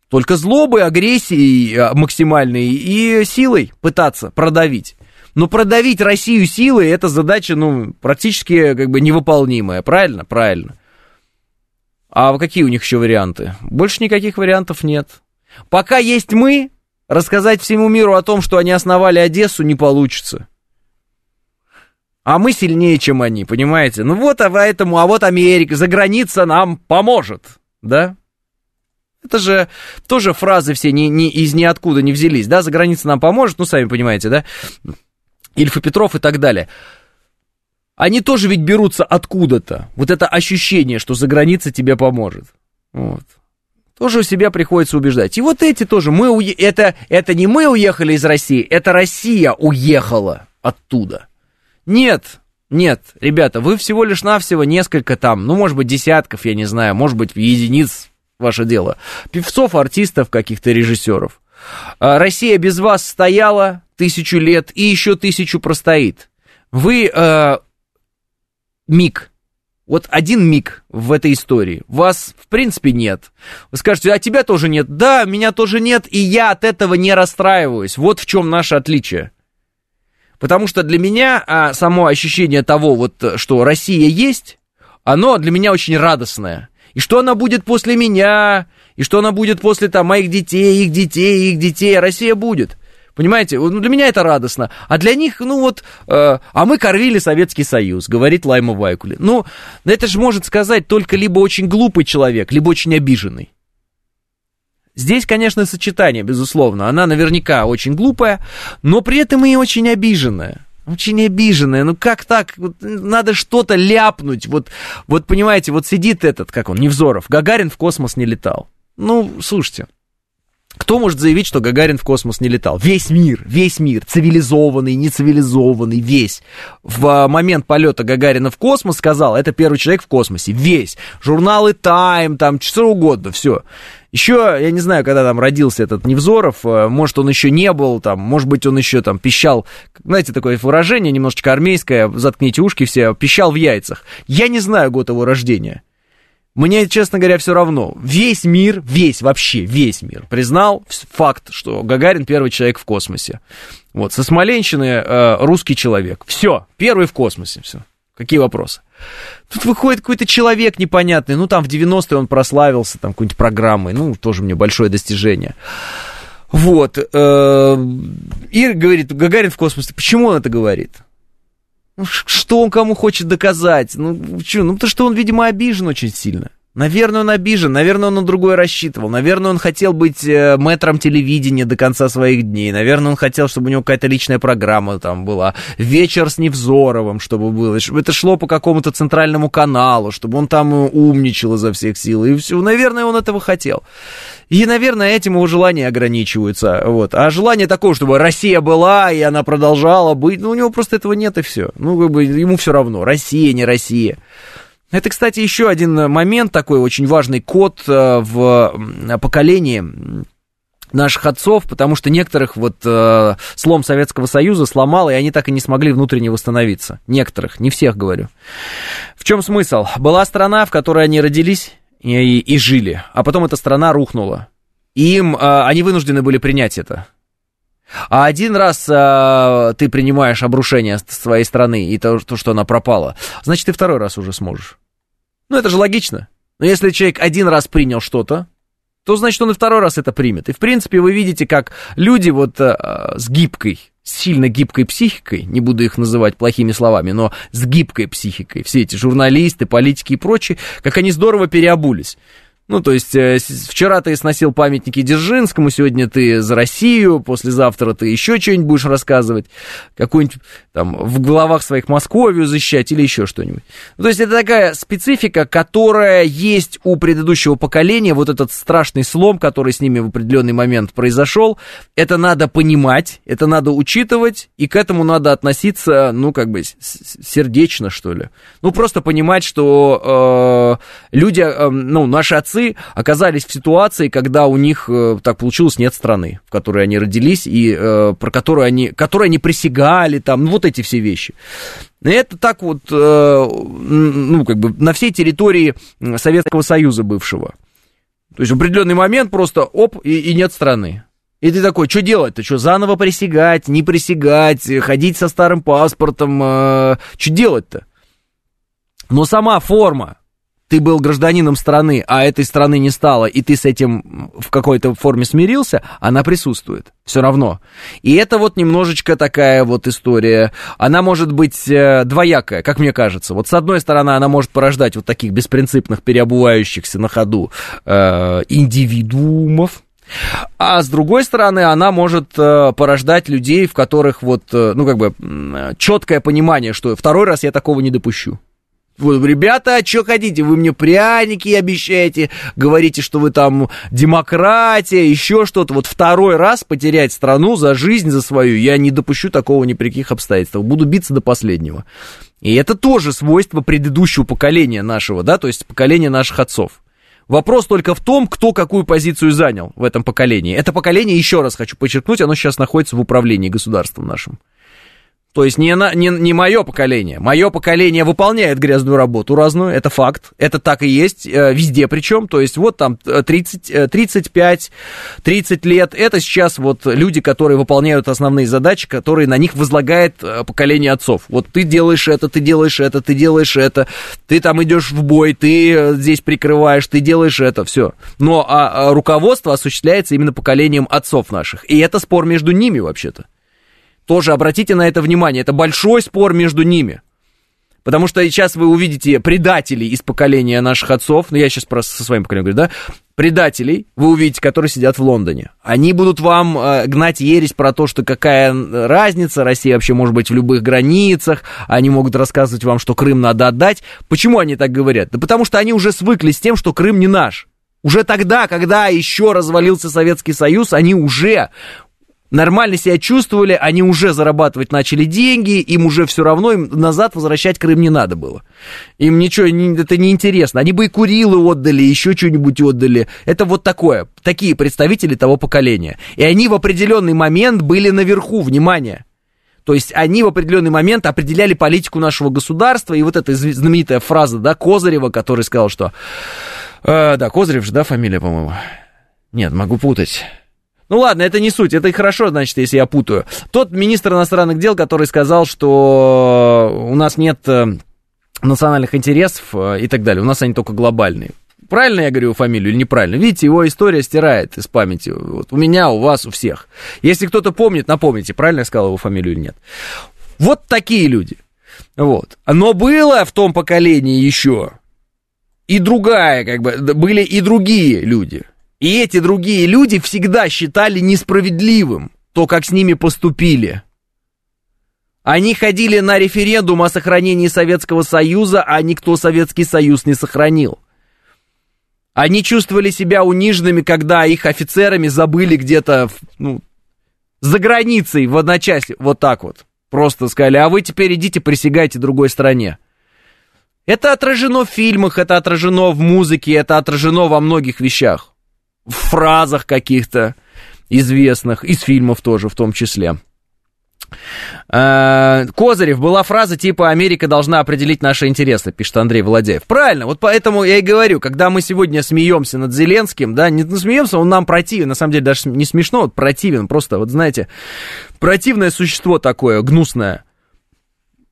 Только злобой, агрессией а, максимальной и силой пытаться продавить. Но продавить Россию силой, это задача, ну, практически как бы невыполнимая. Правильно? Правильно. А какие у них еще варианты? Больше никаких вариантов нет. Пока есть мы, рассказать всему миру о том, что они основали Одессу, не получится. А мы сильнее, чем они, понимаете? Ну вот, а поэтому, а вот Америка, за граница нам поможет, да? Это же тоже фразы все не, не, из ниоткуда не взялись, да? За граница нам поможет, ну, сами понимаете, да? Ильф и Петров и так далее. Они тоже ведь берутся откуда-то. Вот это ощущение, что за граница тебе поможет. Вот. Тоже у себя приходится убеждать. И вот эти тоже, мы уе... это, это не мы уехали из России, это Россия уехала оттуда. Нет, нет, ребята, вы всего лишь навсего несколько там, ну, может быть, десятков, я не знаю, может быть, единиц, ваше дело, певцов, артистов, каких-то режиссеров. А, Россия без вас стояла тысячу лет и еще тысячу простоит. Вы э, миг, вот один миг в этой истории. Вас, в принципе, нет. Вы скажете, а тебя тоже нет. Да, меня тоже нет, и я от этого не расстраиваюсь. Вот в чем наше отличие. Потому что для меня а, само ощущение того, вот, что Россия есть, оно для меня очень радостное. И что она будет после меня, и что она будет после там, моих детей, их детей, их детей. Россия будет. Понимаете, ну, для меня это радостно. А для них, ну вот, э, а мы кормили Советский Союз, говорит Лайма Вайкули. Ну, это же может сказать только либо очень глупый человек, либо очень обиженный. Здесь, конечно, сочетание, безусловно. Она наверняка очень глупая, но при этом и очень обиженная. Очень обиженная. Ну как так? Вот, надо что-то ляпнуть. Вот, вот понимаете, вот сидит этот, как он, Невзоров. Гагарин в космос не летал. Ну, слушайте. Кто может заявить, что Гагарин в космос не летал? Весь мир, весь мир, цивилизованный, нецивилизованный, весь. В а, момент полета Гагарина в космос сказал, это первый человек в космосе, весь. Журналы Time, там, что угодно, все. Еще, я не знаю, когда там родился этот Невзоров, э, может, он еще не был, там, может быть, он еще там пищал, знаете, такое выражение немножечко армейское, заткните ушки все, пищал в яйцах. Я не знаю год его рождения. Мне, честно говоря, все равно. Весь мир, весь, вообще весь мир признал факт, что Гагарин первый человек в космосе. Вот, со Смоленщины э, русский человек. Все, первый в космосе, все. Какие вопросы? Тут выходит какой-то человек непонятный, ну там в 90-е он прославился, там какой-нибудь программой, ну тоже мне большое достижение. Вот. Э, и говорит, Гагарин в космосе. Почему он это говорит? Ну, что он кому хочет доказать? Ну, что? Ну, потому что он, видимо, обижен очень сильно. Наверное, он обижен, наверное, он на другое рассчитывал, наверное, он хотел быть э, мэтром телевидения до конца своих дней, наверное, он хотел, чтобы у него какая-то личная программа там была, вечер с Невзоровым, чтобы было, чтобы это шло по какому-то центральному каналу, чтобы он там умничал изо всех сил, и все, наверное, он этого хотел. И, наверное, этим его желания ограничиваются, вот. А желание такое, чтобы Россия была, и она продолжала быть, ну, у него просто этого нет, и все. Ну, как бы, ему все равно, Россия, не Россия. Это, кстати, еще один момент такой очень важный код э, в поколении наших отцов, потому что некоторых вот э, слом Советского Союза сломал, и они так и не смогли внутренне восстановиться. Некоторых, не всех говорю. В чем смысл? Была страна, в которой они родились и, и жили, а потом эта страна рухнула. И им, э, они вынуждены были принять это. А один раз а, ты принимаешь обрушение своей страны и то, то, что она пропала, значит, ты второй раз уже сможешь. Ну, это же логично. Но если человек один раз принял что-то, то значит, он и второй раз это примет. И, в принципе, вы видите, как люди вот а, с гибкой, сильно гибкой психикой, не буду их называть плохими словами, но с гибкой психикой, все эти журналисты, политики и прочие, как они здорово переобулись. Ну, то есть, э, вчера ты сносил памятники Дзержинскому, сегодня ты за Россию, послезавтра ты еще что-нибудь будешь рассказывать, какую-нибудь там в головах своих Московию защищать или еще что-нибудь. Ну, то есть, это такая специфика, которая есть у предыдущего поколения, вот этот страшный слом, который с ними в определенный момент произошел, это надо понимать, это надо учитывать, и к этому надо относиться, ну, как бы сердечно, что ли. Ну, просто понимать, что э, люди, э, ну, наши отцы отцы оказались в ситуации, когда у них э, так получилось нет страны, в которой они родились и э, про которую они, которой они присягали, там, ну, вот эти все вещи. Это так вот, э, ну, как бы на всей территории Советского Союза бывшего. То есть в определенный момент просто оп, и, и нет страны. И ты такой, что делать-то? Что, заново присягать, не присягать, ходить со старым паспортом? Э, что делать-то? Но сама форма, ты был гражданином страны, а этой страны не стало, и ты с этим в какой-то форме смирился, она присутствует. Все равно. И это вот немножечко такая вот история. Она может быть э, двоякая, как мне кажется. Вот с одной стороны, она может порождать вот таких беспринципных, переобувающихся на ходу э, индивидуумов, а с другой стороны, она может э, порождать людей, в которых вот, э, ну, как бы, четкое понимание, что второй раз я такого не допущу. Вот, ребята, что хотите, вы мне пряники обещаете, говорите, что вы там демократия, еще что-то. Вот второй раз потерять страну за жизнь, за свою, я не допущу такого ни при каких обстоятельствах. Буду биться до последнего. И это тоже свойство предыдущего поколения нашего, да, то есть поколения наших отцов. Вопрос только в том, кто какую позицию занял в этом поколении. Это поколение, еще раз хочу подчеркнуть, оно сейчас находится в управлении государством нашим. То есть не, на, не, не мое поколение. Мое поколение выполняет грязную работу разную, это факт. Это так и есть, э, везде причем. То есть вот там 30, 35, 30 лет, это сейчас вот люди, которые выполняют основные задачи, которые на них возлагает э, поколение отцов. Вот ты делаешь это, ты делаешь это, ты делаешь это, ты там идешь в бой, ты э, здесь прикрываешь, ты делаешь это, все. Но а, а руководство осуществляется именно поколением отцов наших. И это спор между ними вообще-то. Тоже обратите на это внимание. Это большой спор между ними. Потому что сейчас вы увидите предателей из поколения наших отцов, ну я сейчас просто со своим поколением говорю, да, предателей вы увидите, которые сидят в Лондоне. Они будут вам э, гнать ересь про то, что какая разница, Россия вообще может быть в любых границах, они могут рассказывать вам, что Крым надо отдать. Почему они так говорят? Да потому что они уже свыклись с тем, что Крым не наш. Уже тогда, когда еще развалился Советский Союз, они уже нормально себя чувствовали, они уже зарабатывать начали деньги, им уже все равно, им назад возвращать Крым не надо было. Им ничего, это не интересно. Они бы и Курилы отдали, еще что-нибудь отдали. Это вот такое, такие представители того поколения. И они в определенный момент были наверху, внимание. То есть они в определенный момент определяли политику нашего государства, и вот эта знаменитая фраза, да, Козырева, который сказал, что... Э, да, Козырев же, да, фамилия, по-моему? Нет, могу путать. Ну ладно, это не суть, это и хорошо, значит, если я путаю. Тот министр иностранных дел, который сказал, что у нас нет э, национальных интересов э, и так далее, у нас они только глобальные. Правильно я говорю фамилию или неправильно? Видите, его история стирает из памяти. Вот у меня, у вас, у всех. Если кто-то помнит, напомните, правильно я сказал его фамилию или нет. Вот такие люди. Вот. Но было в том поколении еще и другая, как бы, были и другие люди – и эти другие люди всегда считали несправедливым то, как с ними поступили. Они ходили на референдум о сохранении Советского Союза, а никто Советский Союз не сохранил. Они чувствовали себя униженными, когда их офицерами забыли где-то, ну, за границей в одночасье, вот так вот. Просто сказали, а вы теперь идите присягайте другой стране. Это отражено в фильмах, это отражено в музыке, это отражено во многих вещах в фразах каких-то известных, из фильмов тоже в том числе. Э, Козырев, была фраза типа «Америка должна определить наши интересы», пишет Андрей Владеев. Правильно, вот поэтому я и говорю, когда мы сегодня смеемся над Зеленским, да, не смеемся, он нам противен, на самом деле даже не смешно, вот противен, просто, вот знаете, противное существо такое, гнусное.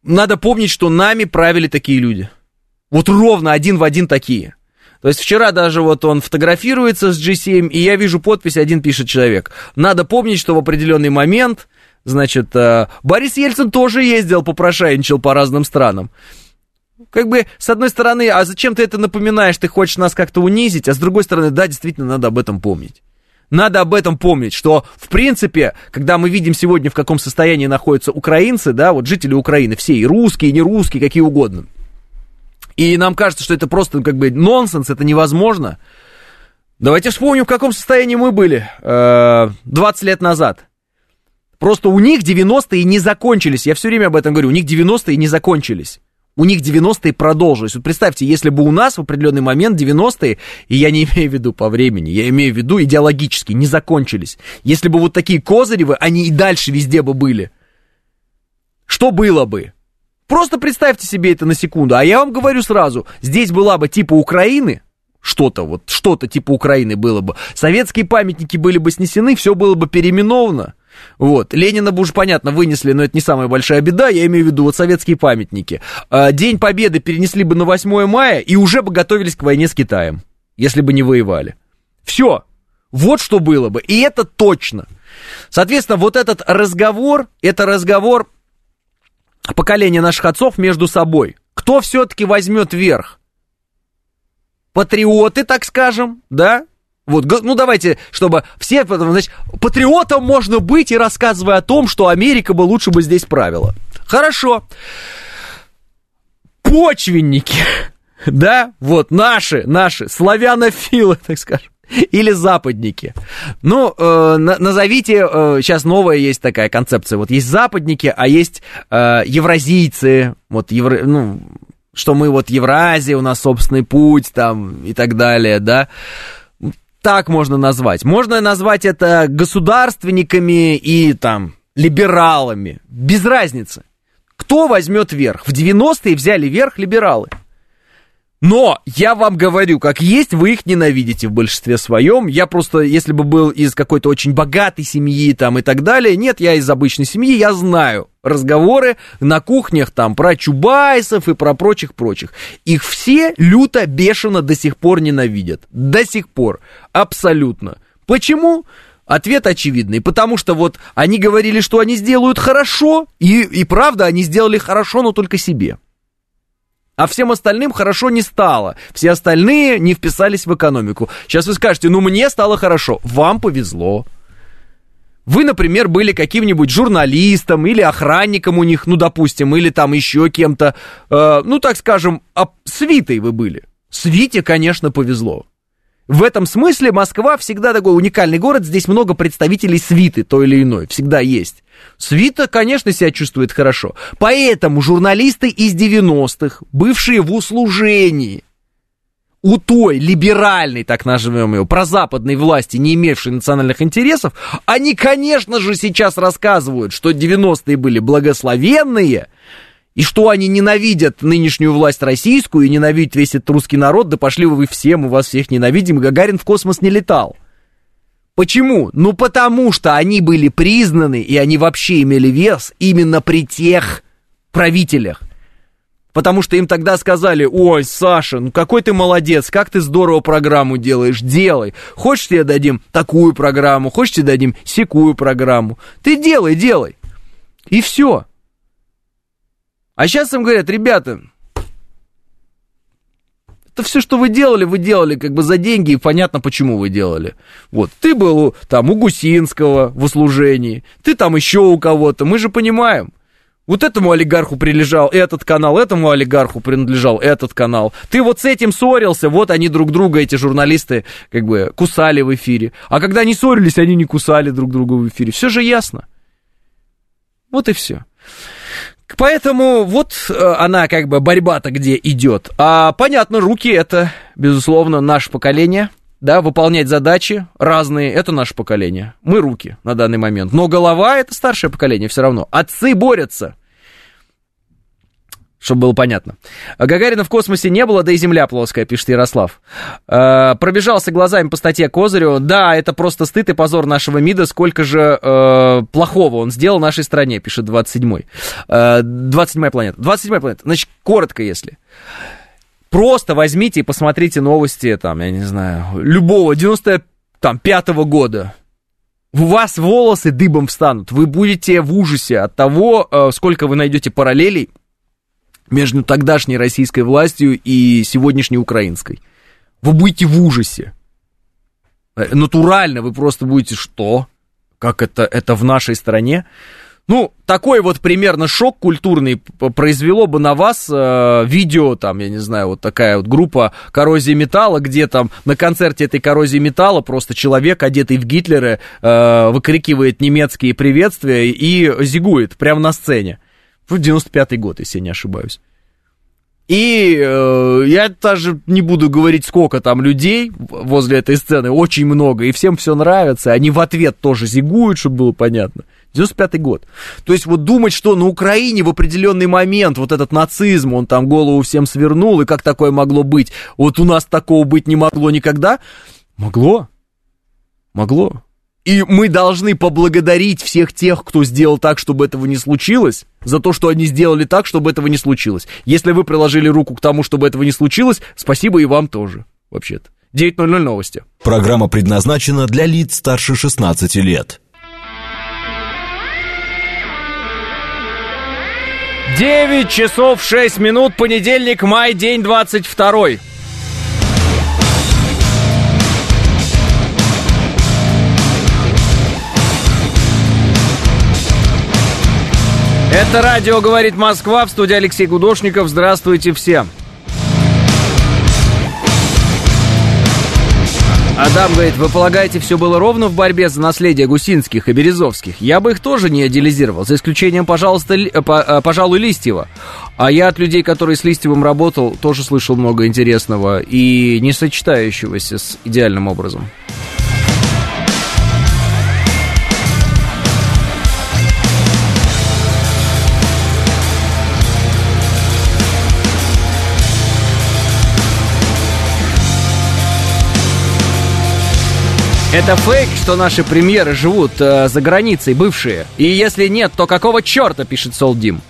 Надо помнить, что нами правили такие люди. Вот ровно один в один такие. То есть вчера даже вот он фотографируется с G7, и я вижу подпись, один пишет человек. Надо помнить, что в определенный момент, значит, э, Борис Ельцин тоже ездил, попрошайничал по разным странам. Как бы, с одной стороны, а зачем ты это напоминаешь, ты хочешь нас как-то унизить, а с другой стороны, да, действительно, надо об этом помнить. Надо об этом помнить, что, в принципе, когда мы видим сегодня, в каком состоянии находятся украинцы, да, вот жители Украины, все, и русские, и не русские, какие угодно, и нам кажется, что это просто как бы нонсенс, это невозможно. Давайте вспомним, в каком состоянии мы были э, 20 лет назад. Просто у них 90-е не закончились. Я все время об этом говорю. У них 90-е не закончились. У них 90-е продолжились. Вот представьте, если бы у нас в определенный момент 90-е, и я не имею в виду по времени, я имею в виду идеологически, не закончились. Если бы вот такие Козыревы, они и дальше везде бы были. Что было бы? Просто представьте себе это на секунду. А я вам говорю сразу, здесь была бы типа Украины, что-то вот, что-то типа Украины было бы. Советские памятники были бы снесены, все было бы переименовано. Вот. Ленина бы уж, понятно, вынесли, но это не самая большая беда. Я имею в виду вот советские памятники. А, День Победы перенесли бы на 8 мая и уже бы готовились к войне с Китаем, если бы не воевали. Все. Вот что было бы. И это точно. Соответственно, вот этот разговор, это разговор поколения наших отцов между собой. Кто все-таки возьмет верх? Патриоты, так скажем, да? Вот, ну давайте, чтобы все, значит, патриотом можно быть и рассказывая о том, что Америка бы лучше бы здесь правила. Хорошо. Почвенники, да, вот наши, наши, славянофилы, так скажем. Или западники. Ну, э, назовите, э, сейчас новая есть такая концепция. Вот есть западники, а есть э, евразийцы. Вот евро, ну, что мы вот Евразия, у нас собственный путь там и так далее, да так можно назвать. Можно назвать это государственниками и там либералами. Без разницы. Кто возьмет верх? В 90-е взяли верх либералы. Но я вам говорю, как есть, вы их ненавидите в большинстве своем. Я просто, если бы был из какой-то очень богатой семьи там и так далее, нет, я из обычной семьи, я знаю разговоры на кухнях там про Чубайсов и про прочих-прочих. Их все люто, бешено до сих пор ненавидят. До сих пор. Абсолютно. Почему? Ответ очевидный, потому что вот они говорили, что они сделают хорошо, и, и правда, они сделали хорошо, но только себе. А всем остальным хорошо не стало. Все остальные не вписались в экономику. Сейчас вы скажете, ну мне стало хорошо. Вам повезло. Вы, например, были каким-нибудь журналистом или охранником у них, ну, допустим, или там еще кем-то, э, ну, так скажем, а свитой вы были. Свите, конечно, повезло. В этом смысле Москва всегда такой уникальный город, здесь много представителей свиты той или иной, всегда есть. Свита, конечно, себя чувствует хорошо. Поэтому журналисты из 90-х, бывшие в услужении, у той либеральной, так назовем ее, прозападной власти, не имевшей национальных интересов, они, конечно же, сейчас рассказывают, что 90-е были благословенные, и что они ненавидят нынешнюю власть российскую и ненавидят весь этот русский народ, да пошли вы все, мы вас всех ненавидим, Гагарин в космос не летал. Почему? Ну потому что они были признаны, и они вообще имели вес именно при тех правителях. Потому что им тогда сказали, ой, Саша, ну какой ты молодец, как ты здорово программу делаешь, делай. Хочешь тебе дадим такую программу, хочешь тебе дадим секую программу. Ты делай, делай. И все. А сейчас им говорят, ребята, это все, что вы делали, вы делали как бы за деньги, и понятно, почему вы делали. Вот, ты был там у Гусинского в услужении, ты там еще у кого-то, мы же понимаем. Вот этому олигарху прилежал этот канал, этому олигарху принадлежал этот канал. Ты вот с этим ссорился, вот они друг друга, эти журналисты, как бы кусали в эфире. А когда они ссорились, они не кусали друг друга в эфире. Все же ясно. Вот и все. Поэтому вот э, она как бы борьба-то где идет. А понятно, руки это, безусловно, наше поколение. Да, выполнять задачи разные, это наше поколение. Мы руки на данный момент. Но голова это старшее поколение все равно. Отцы борются чтобы было понятно. Гагарина в космосе не было, да и Земля плоская, пишет Ярослав. Э, пробежался глазами по статье Козырю. Да, это просто стыд и позор нашего МИДа, сколько же э, плохого он сделал нашей стране, пишет 27-й. Э, 27-я планета. 27-я планета. Значит, коротко, если. Просто возьмите и посмотрите новости, там, я не знаю, любого 95-го года. У вас волосы дыбом встанут. Вы будете в ужасе от того, э, сколько вы найдете параллелей между тогдашней российской властью и сегодняшней украинской. Вы будете в ужасе. Э, натурально вы просто будете, что? Как это, это в нашей стране? Ну, такой вот примерно шок культурный произвело бы на вас э, видео, там, я не знаю, вот такая вот группа коррозии металла, где там на концерте этой коррозии металла просто человек, одетый в Гитлера, э, выкрикивает немецкие приветствия и зигует прямо на сцене. В 95-й год, если я не ошибаюсь. И э, я даже не буду говорить, сколько там людей возле этой сцены, очень много, и всем все нравится, они в ответ тоже зигуют, чтобы было понятно. 95-й год. То есть вот думать, что на Украине в определенный момент вот этот нацизм, он там голову всем свернул, и как такое могло быть? Вот у нас такого быть не могло никогда. Могло. Могло. И мы должны поблагодарить всех тех, кто сделал так, чтобы этого не случилось, за то, что они сделали так, чтобы этого не случилось. Если вы приложили руку к тому, чтобы этого не случилось, спасибо и вам тоже, вообще-то. 9.00 новости. Программа предназначена для лиц старше 16 лет. 9 часов 6 минут, понедельник, май, день 22. Это радио «Говорит Москва» в студии Алексей Гудошников. Здравствуйте всем. Адам говорит, вы полагаете, все было ровно в борьбе за наследие Гусинских и Березовских? Я бы их тоже не идеализировал, за исключением, пожалуйста, ли, по, э, пожалуй, Листьева. А я от людей, которые с Листьевым работал, тоже слышал много интересного и не сочетающегося с идеальным образом. Это фейк, что наши премьеры живут э, за границей, бывшие. И если нет, то какого черта, пишет Солдим.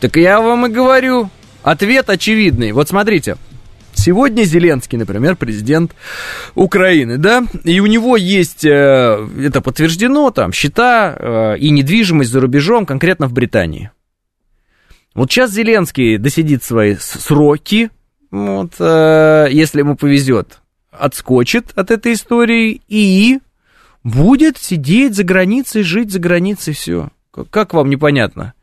Так я вам и говорю. Ответ очевидный. Вот смотрите. Сегодня Зеленский, например, президент Украины, да, и у него есть, э, это подтверждено, там, счета э, и недвижимость за рубежом, конкретно в Британии. Вот сейчас Зеленский досидит свои сроки, вот, э, если ему повезет, отскочит от этой истории и будет сидеть за границей, жить за границей, все. Как вам непонятно?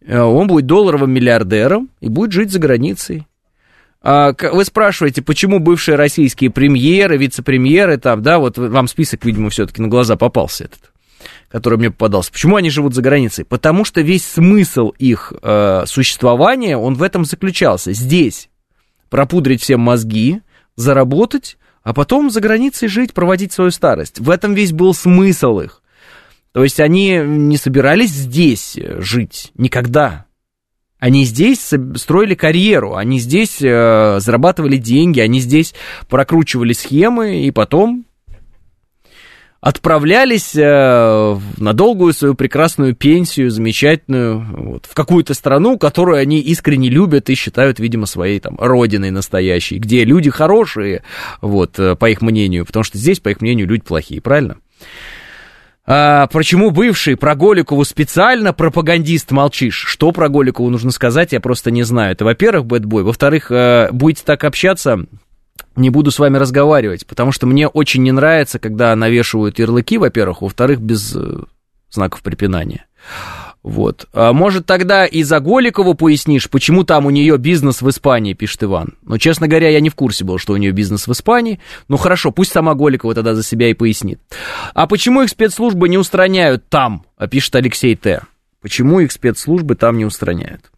Э, он будет долларовым миллиардером и будет жить за границей. А, вы спрашиваете, почему бывшие российские премьеры, вице-премьеры, там, да, вот вам список, видимо, все-таки на глаза попался этот, который мне попадался. Почему они живут за границей? Потому что весь смысл их э, существования, он в этом заключался. Здесь пропудрить всем мозги, заработать, а потом за границей жить, проводить свою старость. В этом весь был смысл их. То есть они не собирались здесь жить никогда. Они здесь строили карьеру, они здесь э, зарабатывали деньги, они здесь прокручивали схемы и потом отправлялись э, на долгую свою прекрасную пенсию, замечательную, вот, в какую-то страну, которую они искренне любят и считают, видимо, своей там родиной настоящей, где люди хорошие, вот, э, по их мнению, потому что здесь, по их мнению, люди плохие, правильно? А, почему бывший про Голикову специально пропагандист молчишь? Что про Голикову нужно сказать, я просто не знаю. Это, во-первых, бэтбой. Во-вторых, э, будете так общаться, не буду с вами разговаривать, потому что мне очень не нравится, когда навешивают ярлыки, во-первых, во-вторых, без э, знаков препинания. Вот. А может, тогда и за Голикову пояснишь, почему там у нее бизнес в Испании, пишет Иван. Но, честно говоря, я не в курсе был, что у нее бизнес в Испании. Ну, хорошо, пусть сама Голикова тогда за себя и пояснит. А почему их спецслужбы не устраняют там, пишет Алексей Т. Почему их спецслужбы там не устраняют?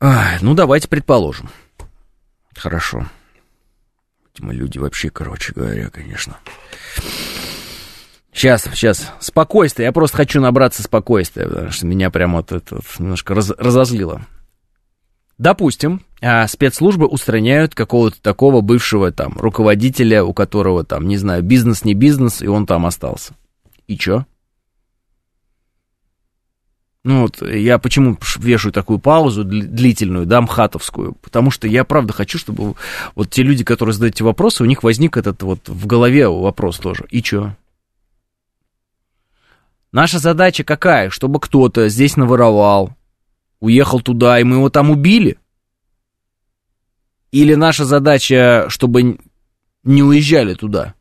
Ах, ну, давайте предположим. Хорошо. Мы люди вообще, короче говоря, конечно. Сейчас, сейчас. Спокойствие. Я просто хочу набраться спокойствия, потому что меня прямо вот это вот немножко раз, разозлило. Допустим, а, спецслужбы устраняют какого-то такого бывшего там руководителя, у которого там, не знаю, бизнес не бизнес, и он там остался. И чё? Ну вот я почему вешаю такую паузу длительную, да, мхатовскую, потому что я правда хочу, чтобы вот те люди, которые задают эти вопросы, у них возник этот вот в голове вопрос тоже. И чё? Наша задача какая? Чтобы кто-то здесь наворовал, уехал туда, и мы его там убили? Или наша задача, чтобы не уезжали туда?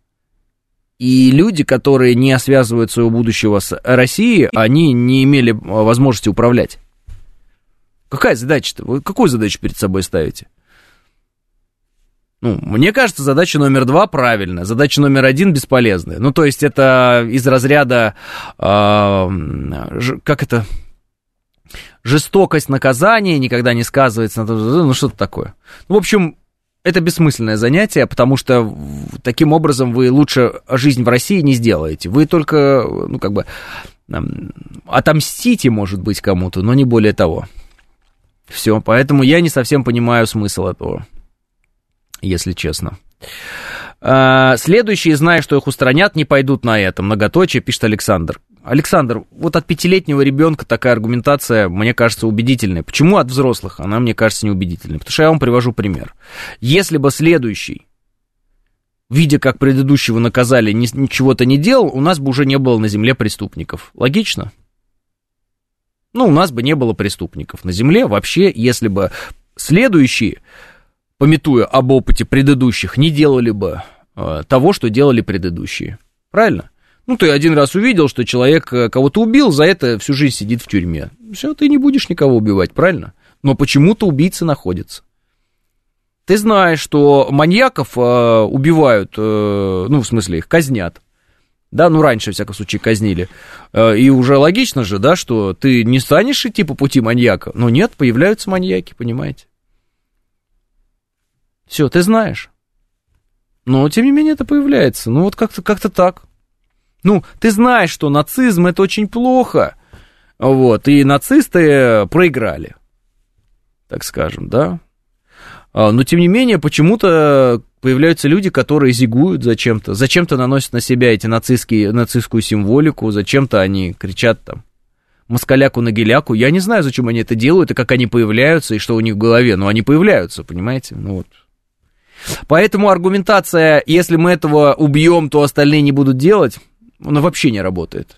И люди, которые не связывают своего будущего с Россией, они не имели возможности управлять. Какая задача-то? Вы какую задачу перед собой ставите? Ну, мне кажется, задача номер два правильная, задача номер один бесполезная. Ну, то есть это из разряда, э, как это, жестокость наказания никогда не сказывается на ну, что-то такое. Ну, в общем, это бессмысленное занятие, потому что таким образом вы лучше жизнь в России не сделаете. Вы только, ну, как бы, отомстите, может быть, кому-то, но не более того. Все, поэтому я не совсем понимаю смысл этого, если честно. А, следующие, зная, что их устранят, не пойдут на это. Многоточие, пишет Александр. Александр, вот от пятилетнего ребенка такая аргументация, мне кажется, убедительная. Почему от взрослых? Она, мне кажется, неубедительной. Потому что я вам привожу пример. Если бы следующий, видя, как предыдущего наказали, ничего-то не делал, у нас бы уже не было на земле преступников. Логично? Ну, у нас бы не было преступников на земле вообще, если бы следующие, пометуя об опыте предыдущих, не делали бы э, того, что делали предыдущие. Правильно? Ну, ты один раз увидел, что человек э, кого-то убил, за это всю жизнь сидит в тюрьме. Все, ты не будешь никого убивать, правильно? Но почему-то убийцы находятся. Ты знаешь, что маньяков э, убивают, э, ну, в смысле, их казнят. Да, ну, раньше, во всяком случае, казнили. Э, и уже логично же, да, что ты не станешь идти по пути маньяка. Но нет, появляются маньяки, понимаете? Все, ты знаешь. Но, тем не менее, это появляется. Ну, вот как-то как так. Ну, ты знаешь, что нацизм это очень плохо. Вот, и нацисты проиграли, так скажем, да. А, но, тем не менее, почему-то появляются люди, которые зигуют зачем-то, зачем-то наносят на себя эти нацистские, нацистскую символику, зачем-то они кричат там москаляку на геляку. Я не знаю, зачем они это делают, и как они появляются, и что у них в голове, но они появляются, понимаете? Ну вот. Поэтому аргументация, если мы этого убьем, то остальные не будут делать, она вообще не работает.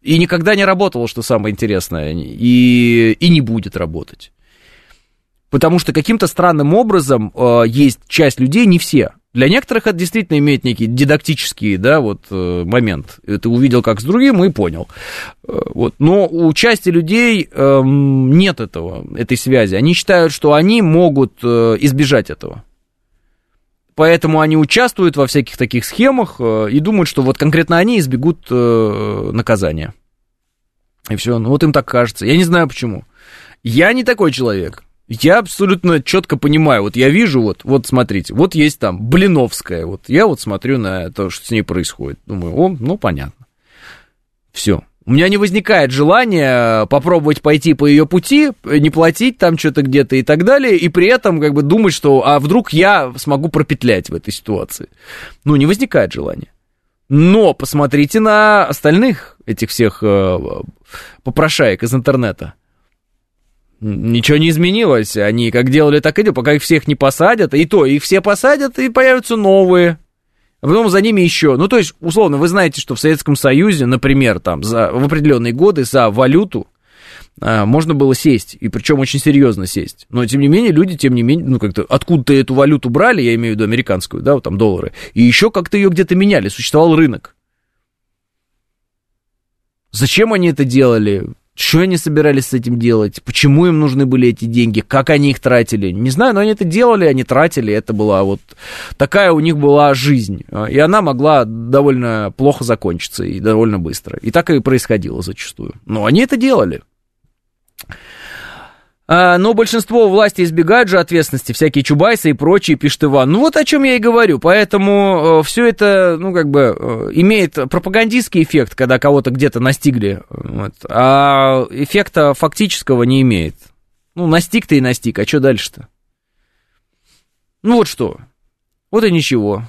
И никогда не работала, что самое интересное, и, и не будет работать. Потому что каким-то странным образом э, есть часть людей, не все. Для некоторых это действительно имеет некий дидактический, да, вот э, момент. Ты увидел как с другим и понял. Э, вот. Но у части людей э, нет этого, этой связи. Они считают, что они могут э, избежать этого. Поэтому они участвуют во всяких таких схемах э, и думают, что вот конкретно они избегут э, наказания. И все, ну вот им так кажется. Я не знаю почему. Я не такой человек. Я абсолютно четко понимаю, вот я вижу, вот, вот смотрите, вот есть там Блиновская, вот я вот смотрю на то, что с ней происходит. Думаю, о, ну понятно. Все, у меня не возникает желания попробовать пойти по ее пути, не платить там что-то где-то и так далее, и при этом как бы думать, что а вдруг я смогу пропетлять в этой ситуации. Ну, не возникает желания. Но посмотрите на остальных этих всех э, попрошаек из интернета. Ничего не изменилось. Они как делали, так и делают, пока их всех не посадят. И то, их все посадят, и появятся новые а потом за ними еще. Ну, то есть, условно, вы знаете, что в Советском Союзе, например, там, за, в определенные годы за валюту а, можно было сесть, и причем очень серьезно сесть. Но, тем не менее, люди, тем не менее, ну, как-то откуда-то эту валюту брали, я имею в виду американскую, да, вот там доллары, и еще как-то ее где-то меняли, существовал рынок. Зачем они это делали? Что они собирались с этим делать? Почему им нужны были эти деньги? Как они их тратили? Не знаю, но они это делали, они тратили. Это была вот такая у них была жизнь. И она могла довольно плохо закончиться и довольно быстро. И так и происходило зачастую. Но они это делали. А, но большинство власти избегают же ответственности, всякие чубайсы и прочие, пишет Иван. Ну вот о чем я и говорю, поэтому э, все это, ну как бы, э, имеет пропагандистский эффект, когда кого-то где-то настигли, вот, а эффекта фактического не имеет. Ну, настиг-то и настиг, а что дальше-то? Ну вот что, вот и ничего.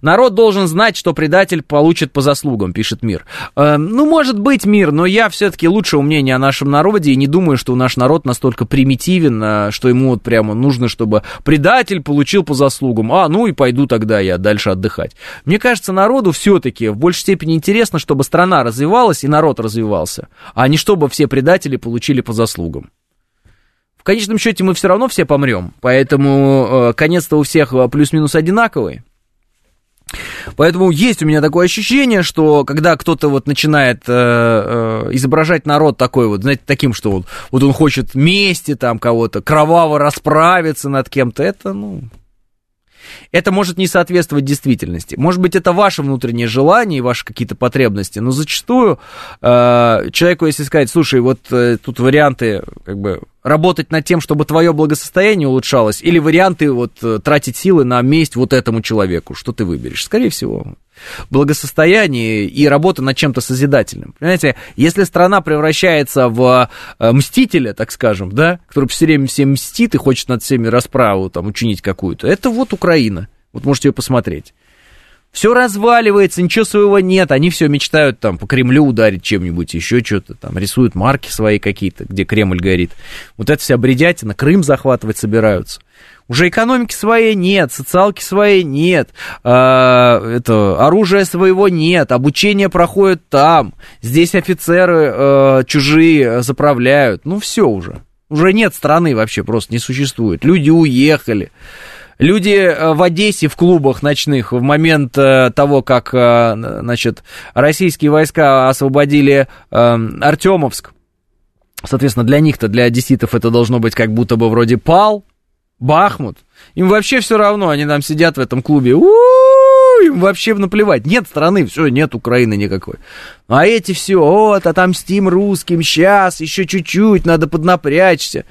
Народ должен знать, что предатель получит по заслугам, пишет Мир. Э, ну, может быть, Мир, но я все-таки лучшего мнения о нашем народе и не думаю, что наш народ настолько примитивен, э, что ему вот прямо нужно, чтобы предатель получил по заслугам. А, ну и пойду тогда я дальше отдыхать. Мне кажется, народу все-таки в большей степени интересно, чтобы страна развивалась и народ развивался, а не чтобы все предатели получили по заслугам. В конечном счете мы все равно все помрем, поэтому э, конец-то у всех э, плюс-минус одинаковый. Поэтому есть у меня такое ощущение, что когда кто-то вот начинает э, э, изображать народ такой вот, знаете, таким, что вот, вот он хочет мести там кого-то, кроваво расправиться над кем-то, это, ну, это может не соответствовать действительности. Может быть, это ваше внутреннее желание и ваши какие-то потребности, но зачастую э, человеку, если сказать, слушай, вот э, тут варианты, как бы, работать над тем, чтобы твое благосостояние улучшалось, или варианты вот э, тратить силы на месть вот этому человеку, что ты выберешь? Скорее всего, благосостояние и работа над чем-то созидательным. Понимаете, если страна превращается в э, мстителя, так скажем, да, который все время всем мстит и хочет над всеми расправу там учинить какую-то, это вот Украина. Вот можете ее посмотреть. Все разваливается, ничего своего нет. Они все мечтают там по Кремлю ударить чем-нибудь, еще что-то там, рисуют марки свои какие-то, где Кремль горит. Вот это вся бредятина, Крым захватывать собираются. Уже экономики своей нет, социалки своей нет, э, это, оружия своего нет, обучение проходит там, здесь офицеры э, чужие заправляют. Ну, все уже. Уже нет страны вообще, просто не существует. Люди уехали. Люди в Одессе в клубах ночных в момент того, как, значит, российские войска освободили Артемовск, соответственно, для них-то, для одесситов это должно быть как будто бы вроде пал, Бахмут. Им вообще все равно, они там сидят в этом клубе. У-у-у, им вообще наплевать. Нет страны, все, нет Украины никакой. А эти все, вот, отомстим русским, сейчас, еще чуть-чуть, надо поднапрячься.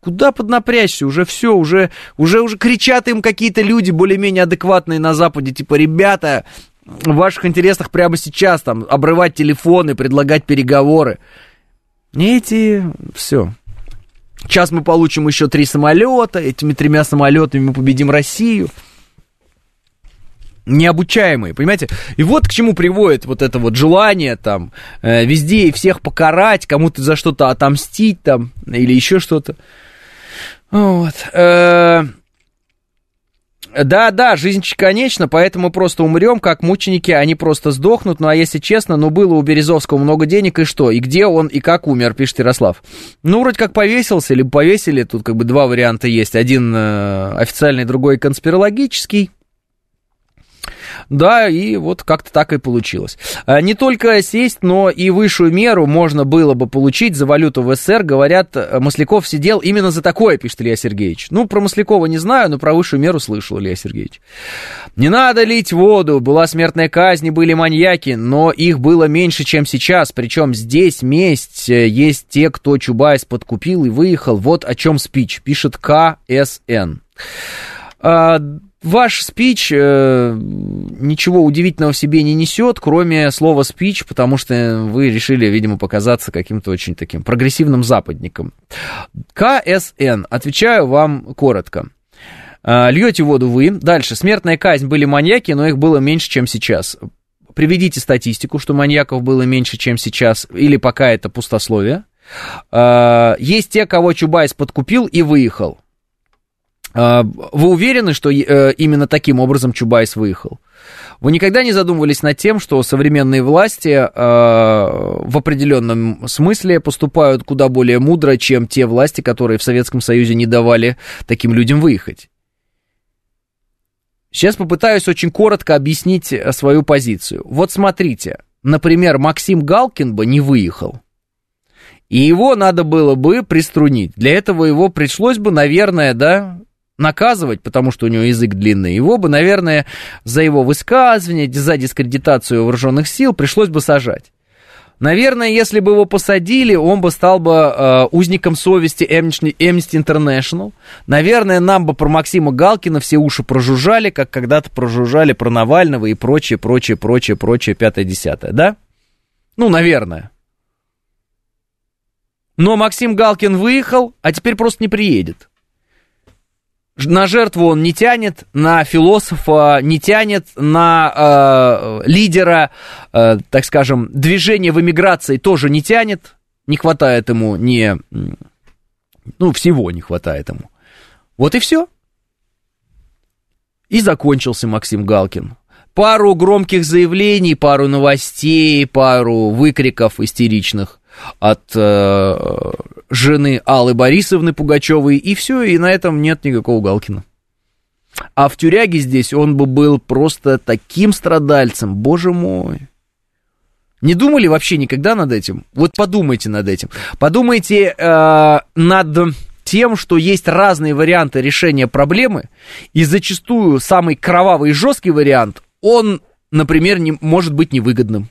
Куда поднапрячься? Уже все, уже, уже, уже кричат им какие-то люди более-менее адекватные на Западе, типа, ребята, в ваших интересах прямо сейчас там обрывать телефоны, предлагать переговоры. Эти, все. Сейчас мы получим еще три самолета, этими тремя самолетами мы победим Россию. Необучаемые, понимаете? И вот к чему приводит вот это вот желание там э, везде и всех покарать, кому-то за что-то отомстить там или еще что-то. Вот. Э, да, да, жизнь конечна, поэтому просто умрем, как мученики, они просто сдохнут. Ну, а если честно, ну, было у Березовского много денег, и что? И где он, и как умер, пишет Ярослав. Ну, вроде как повесился, или повесили, тут как бы два варианта есть. Один э, официальный, другой конспирологический. Да, и вот как-то так и получилось. А, не только сесть, но и высшую меру можно было бы получить за валюту в СССР. Говорят, Масляков сидел именно за такое, пишет Илья Сергеевич. Ну, про Маслякова не знаю, но про высшую меру слышал Илья Сергеевич. Не надо лить воду, была смертная казнь, были маньяки, но их было меньше, чем сейчас. Причем здесь месть, э, есть те, кто Чубайс подкупил и выехал. Вот о чем спич, пишет КСН. Ваш спич э, ничего удивительного в себе не несет, кроме слова спич, потому что вы решили, видимо, показаться каким-то очень таким прогрессивным западником. КСН, отвечаю вам коротко. Э, льете воду вы. Дальше. Смертная казнь были маньяки, но их было меньше, чем сейчас. Приведите статистику, что маньяков было меньше, чем сейчас, или пока это пустословие. Э, есть те, кого Чубайс подкупил и выехал. А, вы уверены, что э, именно таким образом Чубайс выехал? Вы никогда не задумывались над тем, что современные власти э, в определенном смысле поступают куда более мудро, чем те власти, которые в Советском Союзе не давали таким людям выехать? Сейчас попытаюсь очень коротко объяснить э, свою позицию. Вот смотрите, например, Максим Галкин бы не выехал. И его надо было бы приструнить. Для этого его пришлось бы, наверное, да, наказывать, потому что у него язык длинный, его бы, наверное, за его высказывание, за дискредитацию вооруженных сил пришлось бы сажать. Наверное, если бы его посадили, он бы стал бы э, узником совести Amnesty International. Наверное, нам бы про Максима Галкина все уши прожужжали, как когда-то прожужжали про Навального и прочее, прочее, прочее, прочее, пятое-десятое, да? Ну, наверное. Но Максим Галкин выехал, а теперь просто не приедет на жертву он не тянет, на философа не тянет, на э, лидера, э, так скажем, движения в эмиграции тоже не тянет. Не хватает ему не... Ну, всего не хватает ему. Вот и все. И закончился Максим Галкин. Пару громких заявлений, пару новостей, пару выкриков истеричных от э, жены Аллы Борисовны Пугачевой, и все, и на этом нет никакого Галкина. А в тюряге здесь он бы был просто таким страдальцем, боже мой. Не думали вообще никогда над этим? Вот подумайте над этим. Подумайте э, над тем, что есть разные варианты решения проблемы, и зачастую самый кровавый и жесткий вариант, он, например, не, может быть невыгодным.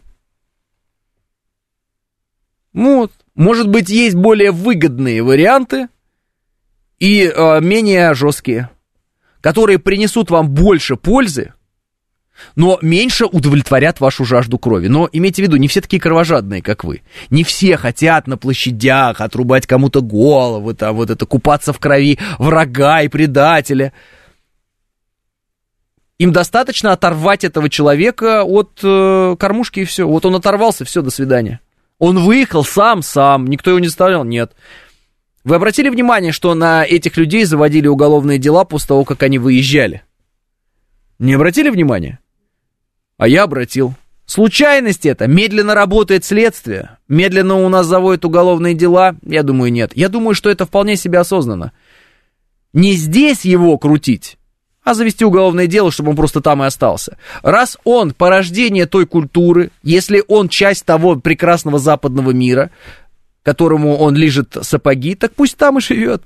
Ну вот. Может быть, есть более выгодные варианты и э, менее жесткие, которые принесут вам больше пользы, но меньше удовлетворят вашу жажду крови. Но имейте в виду, не все такие кровожадные, как вы. Не все хотят на площадях отрубать кому-то голову, там, вот это, купаться в крови врага и предателя. Им достаточно оторвать этого человека от э, кормушки и все. Вот он оторвался, все, до свидания. Он выехал сам, сам, никто его не заставлял, нет. Вы обратили внимание, что на этих людей заводили уголовные дела после того, как они выезжали? Не обратили внимания? А я обратил. Случайность это? Медленно работает следствие? Медленно у нас заводят уголовные дела? Я думаю, нет. Я думаю, что это вполне себе осознанно. Не здесь его крутить, а завести уголовное дело, чтобы он просто там и остался. Раз он порождение той культуры, если он часть того прекрасного западного мира, которому он лежит сапоги, так пусть там и живет.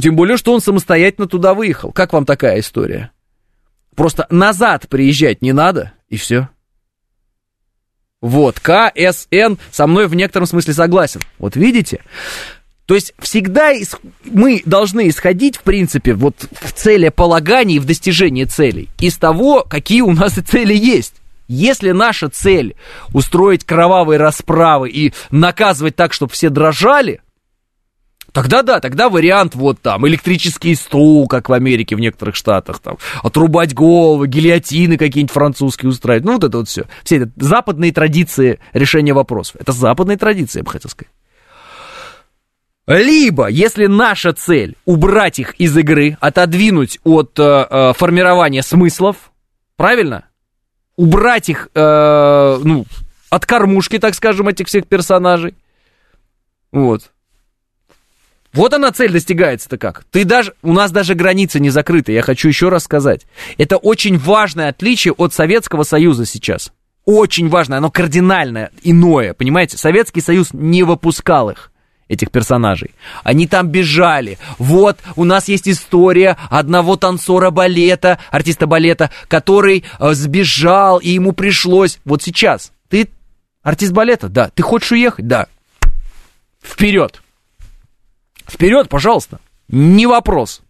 Тем более, что он самостоятельно туда выехал. Как вам такая история? Просто назад приезжать не надо, и все. Вот, КСН со мной в некотором смысле согласен. Вот видите? То есть всегда мы должны исходить, в принципе, вот в целеполагании, в достижении целей, из того, какие у нас и цели есть. Если наша цель устроить кровавые расправы и наказывать так, чтобы все дрожали, Тогда да, тогда вариант вот там, электрический стул, как в Америке, в некоторых штатах, там, отрубать головы, гильотины какие-нибудь французские устраивать, ну вот это вот все. Все это западные традиции решения вопросов. Это западные традиции, я бы хотел сказать. Либо, если наша цель убрать их из игры, отодвинуть от э, э, формирования смыслов, правильно? Убрать их, э, ну, от кормушки, так скажем, этих всех персонажей. Вот. Вот она цель достигается-то как. Ты даже, у нас даже границы не закрыты, я хочу еще раз сказать. Это очень важное отличие от Советского Союза сейчас. Очень важное, оно кардинальное, иное, понимаете? Советский Союз не выпускал их этих персонажей. Они там бежали. Вот, у нас есть история одного танцора балета, артиста балета, который э, сбежал, и ему пришлось... Вот сейчас, ты артист балета? Да. Ты хочешь уехать? Да. Вперед. Вперед, пожалуйста. Не вопрос.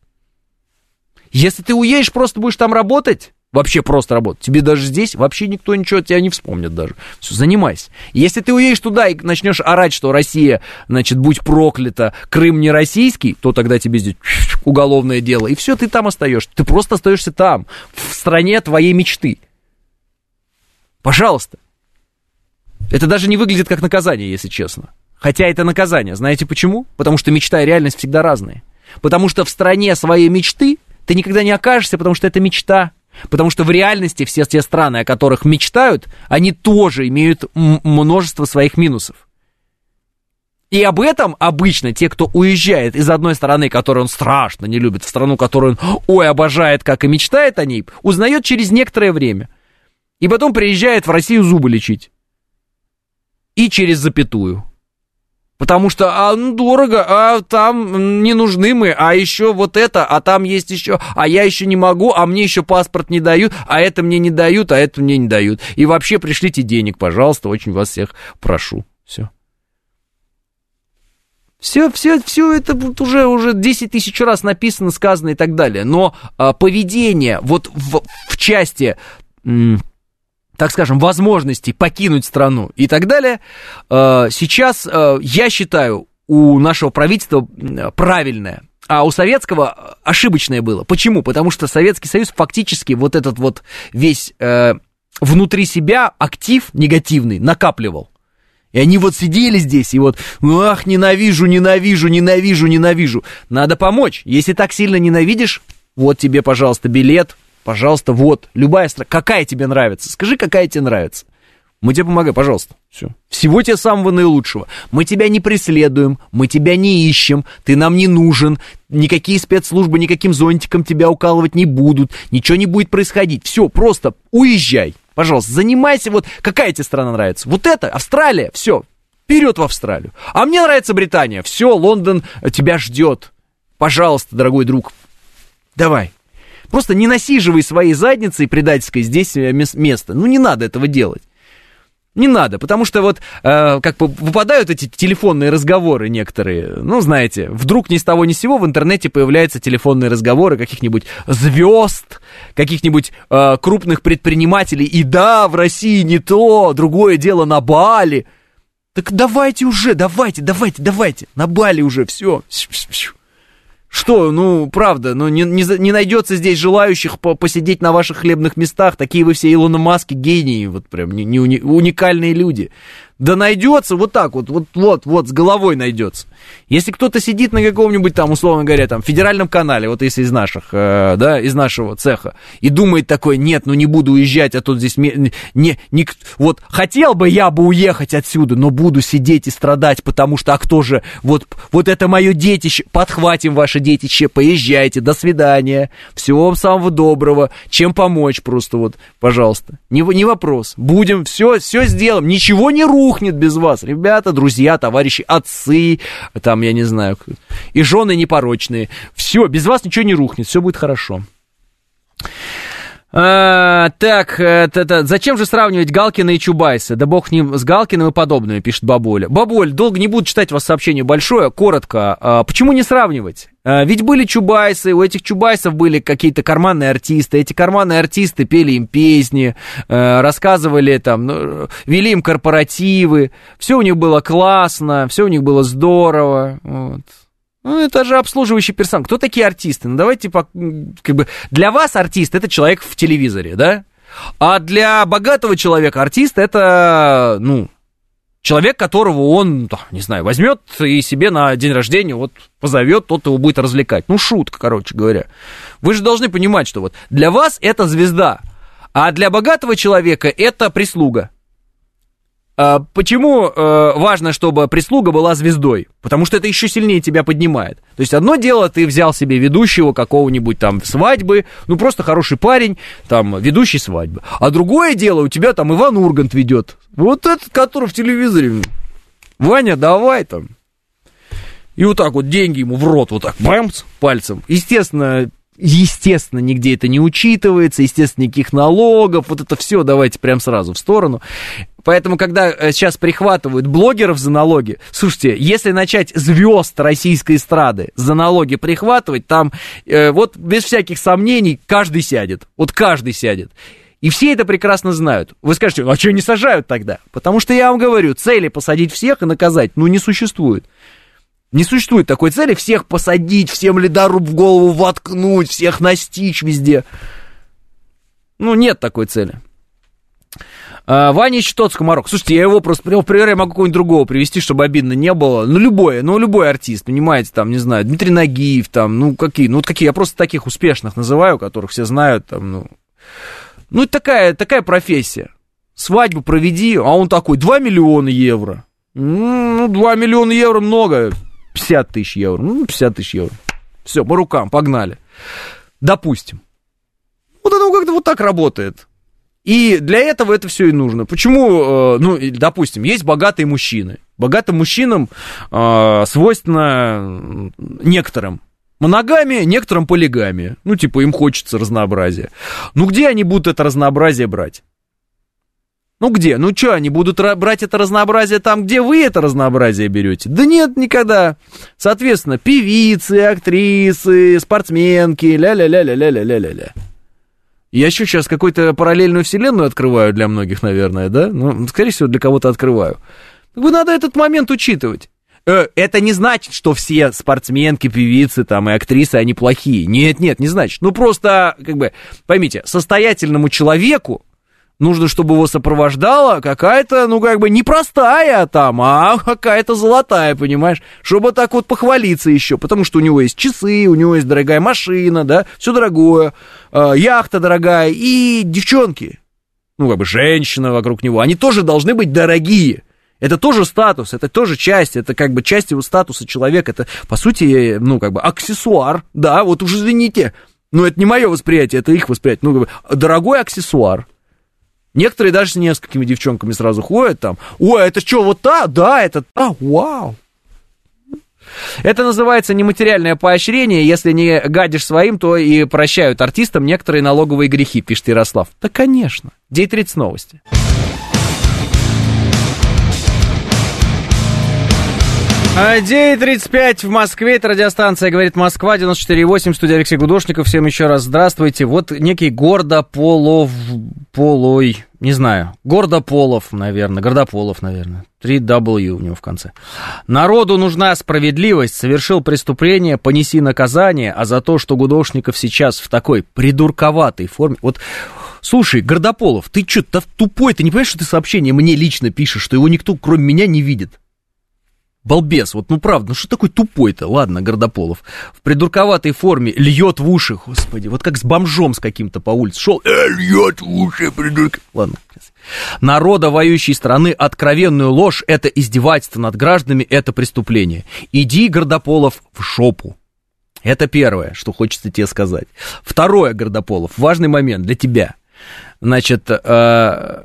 Если ты уедешь, просто будешь там работать, вообще просто работать. Тебе даже здесь вообще никто ничего от тебя не вспомнит даже. Все, занимайся. Если ты уедешь туда и начнешь орать, что Россия, значит, будь проклята, Крым не российский, то тогда тебе здесь уголовное дело. И все, ты там остаешься. Ты просто остаешься там, в стране твоей мечты. Пожалуйста. Это даже не выглядит как наказание, если честно. Хотя это наказание. Знаете почему? Потому что мечта и реальность всегда разные. Потому что в стране своей мечты ты никогда не окажешься, потому что это мечта. Потому что в реальности все те страны, о которых мечтают, они тоже имеют множество своих минусов. И об этом обычно те, кто уезжает из одной страны, которую он страшно не любит, в страну, которую он, ой, обожает, как и мечтает о ней, узнает через некоторое время. И потом приезжает в Россию зубы лечить. И через запятую. Потому что, а, ну, дорого, а там не нужны мы, а еще вот это, а там есть еще, а я еще не могу, а мне еще паспорт не дают, а это мне не дают, а это мне не дают. И вообще пришлите денег, пожалуйста, очень вас всех прошу. Все. Все, все, все это уже, уже 10 тысяч раз написано, сказано и так далее. Но а, поведение вот в, в части так скажем, возможности покинуть страну и так далее, э, сейчас, э, я считаю, у нашего правительства правильное. А у советского ошибочное было. Почему? Потому что Советский Союз фактически вот этот вот весь э, внутри себя актив негативный накапливал. И они вот сидели здесь и вот, ах, ненавижу, ненавижу, ненавижу, ненавижу. Надо помочь. Если так сильно ненавидишь, вот тебе, пожалуйста, билет, Пожалуйста, вот, любая страна. Какая тебе нравится? Скажи, какая тебе нравится. Мы тебе помогаем, пожалуйста. Все. Всего тебе самого наилучшего. Мы тебя не преследуем, мы тебя не ищем, ты нам не нужен, никакие спецслужбы никаким зонтиком тебя укалывать не будут, ничего не будет происходить. Все, просто уезжай. Пожалуйста, занимайся, вот какая тебе страна нравится? Вот это, Австралия, все, вперед в Австралию. А мне нравится Британия, все, Лондон тебя ждет. Пожалуйста, дорогой друг, давай, Просто не насиживай своей задницей предательской здесь э, место. Ну, не надо этого делать. Не надо, потому что вот э, как выпадают эти телефонные разговоры некоторые. Ну, знаете, вдруг ни с того ни с сего в интернете появляются телефонные разговоры каких-нибудь звезд, каких-нибудь э, крупных предпринимателей. И да, в России не то, другое дело на Бали. Так давайте уже, давайте, давайте, давайте, на Бали уже, все. Что, ну, правда, ну, не, не, не найдется здесь желающих по посидеть на ваших хлебных местах. Такие вы все Илона Маски, гении, вот прям не, не уни, уникальные люди. Да найдется вот так вот, вот, вот, вот, с головой найдется. Если кто-то сидит на каком-нибудь там, условно говоря, там, федеральном канале, вот если из наших, э, да, из нашего цеха, и думает такой, нет, ну не буду уезжать, а тут здесь, не, не, не, вот, хотел бы я бы уехать отсюда, но буду сидеть и страдать, потому что, а кто же, вот, вот это мое детище, подхватим ваше детище, поезжайте, до свидания, всего вам самого доброго, чем помочь просто вот, пожалуйста, не, не вопрос, будем, все, все сделаем, ничего не рухнет, рухнет без вас. Ребята, друзья, товарищи, отцы, там, я не знаю, и жены непорочные. Все, без вас ничего не рухнет, все будет хорошо. А, так, это, это, зачем же сравнивать Галкина и Чубайса? Да бог ним с Галкиным и подобное, пишет Бабуля. Бабуль, долго не буду читать вас сообщение большое, коротко. А, почему не сравнивать? А, ведь были Чубайсы, у этих Чубайсов были какие-то карманные артисты. Эти карманные артисты пели им песни, а, рассказывали там, ну, вели им корпоративы. Все у них было классно, все у них было здорово. Вот. Ну, это же обслуживающий персонал. Кто такие артисты? Ну, давайте, как бы, для вас артист это человек в телевизоре, да? А для богатого человека артист это, ну, человек, которого он, не знаю, возьмет и себе на день рождения вот позовет, тот его будет развлекать. Ну, шутка, короче говоря. Вы же должны понимать, что вот для вас это звезда, а для богатого человека это прислуга. А, почему э, важно, чтобы прислуга была звездой? Потому что это еще сильнее тебя поднимает. То есть одно дело, ты взял себе ведущего какого-нибудь там свадьбы, ну просто хороший парень, там, ведущий свадьбы. А другое дело, у тебя там Иван Ургант ведет. Вот этот, который в телевизоре. Ваня, давай там. И вот так вот деньги ему в рот, вот так, бамс, пальцем. Естественно, Естественно, нигде это не учитывается, естественно, никаких налогов, вот это все давайте прям сразу в сторону. Поэтому, когда э, сейчас прихватывают блогеров за налоги, слушайте, если начать звезд российской эстрады за налоги прихватывать, там э, вот без всяких сомнений каждый сядет. Вот каждый сядет. И все это прекрасно знают. Вы скажете, а что не сажают тогда? Потому что я вам говорю, цели посадить всех и наказать, ну, не существует. Не существует такой цели всех посадить, всем ледоруб в голову воткнуть, всех настичь везде. Ну, нет такой цели. А, Ваня Щитоц, Комарок. Слушайте, я его просто в пример, я могу какого-нибудь другого привести, чтобы обидно не было. Ну, любой, ну, любой артист, понимаете, там, не знаю, Дмитрий Нагиев, там, ну, какие, ну, вот какие, я просто таких успешных называю, которых все знают, там, ну. Ну, это такая, такая профессия. Свадьбу проведи, а он такой, 2 миллиона евро. Ну, 2 миллиона евро много. 50 тысяч евро. Ну, 50 тысяч евро. Все, по рукам, погнали. Допустим. Вот оно как-то вот так работает. И для этого это все и нужно. Почему, э, ну, допустим, есть богатые мужчины. Богатым мужчинам э, свойственно некоторым моногамия, некоторым полигамия. Ну, типа, им хочется разнообразия. Ну, где они будут это разнообразие брать? Ну где? Ну что, они будут брать это разнообразие там, где вы это разнообразие берете? Да нет, никогда. Соответственно, певицы, актрисы, спортсменки, ля-ля-ля-ля-ля-ля-ля-ля. Я еще сейчас какую-то параллельную вселенную открываю для многих, наверное, да? Ну, скорее всего, для кого-то открываю. Вы надо этот момент учитывать. Э, это не значит, что все спортсменки, певицы там и актрисы, они плохие. Нет, нет, не значит. Ну, просто, как бы, поймите, состоятельному человеку нужно, чтобы его сопровождала какая-то, ну, как бы, непростая там, а какая-то золотая, понимаешь? Чтобы так вот похвалиться еще, потому что у него есть часы, у него есть дорогая машина, да, все дорогое, э, яхта дорогая, и девчонки, ну, как бы, женщина вокруг него, они тоже должны быть дорогие. Это тоже статус, это тоже часть, это как бы часть его статуса человека, это, по сути, ну, как бы, аксессуар, да, вот уж извините, но это не мое восприятие, это их восприятие, ну, как бы, дорогой аксессуар, Некоторые даже с несколькими девчонками сразу ходят там. Ой, это что, вот та? Да, это та, вау. Это называется нематериальное поощрение. Если не гадишь своим, то и прощают артистам некоторые налоговые грехи, пишет Ярослав. Да, конечно. День 30 новости. 9.35 в Москве, это радиостанция «Говорит Москва», 94.8, студия Алексей Гудошников. Всем еще раз здравствуйте. Вот некий Гордополов, Полой, не знаю, Гордополов, наверное, Гордополов, наверное. 3W у него в конце. Народу нужна справедливость, совершил преступление, понеси наказание, а за то, что Гудошников сейчас в такой придурковатой форме... Вот Слушай, Гордополов, ты что-то тупой, ты не понимаешь, что ты сообщение мне лично пишешь, что его никто, кроме меня, не видит? Балбес, вот ну правда, ну что такой тупой-то, ладно, Гордополов, в придурковатой форме льет в уши, господи, вот как с бомжом с каким-то по улице шел, э, льет в уши, придурок. Ладно. Народа воюющей страны откровенную ложь, это издевательство над гражданами, это преступление. Иди, Гордополов, в шопу. Это первое, что хочется тебе сказать. Второе, Гордополов, важный момент для тебя. Значит, э,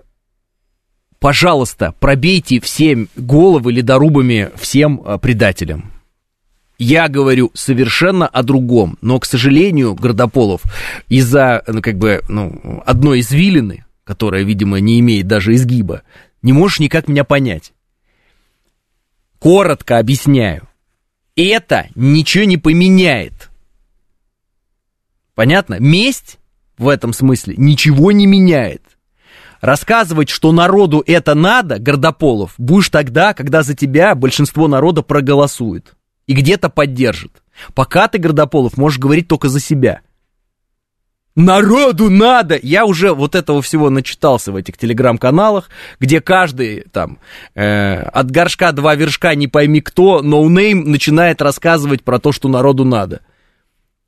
пожалуйста, пробейте всем головы ледорубами всем э, предателям. Я говорю совершенно о другом, но, к сожалению, Гордополов из-за, ну, как бы, ну, одной извилины, которая, видимо, не имеет даже изгиба, не можешь никак меня понять. Коротко объясняю. Это ничего не поменяет. Понятно? Месть в этом смысле ничего не меняет. Рассказывать, что народу это надо, Гордополов, будешь тогда, когда за тебя большинство народа проголосует и где-то поддержит. Пока ты, Гордополов, можешь говорить только за себя. Народу надо! Я уже вот этого всего начитался в этих телеграм-каналах, где каждый там э, от горшка два вершка не пойми кто, no name начинает рассказывать про то, что народу надо.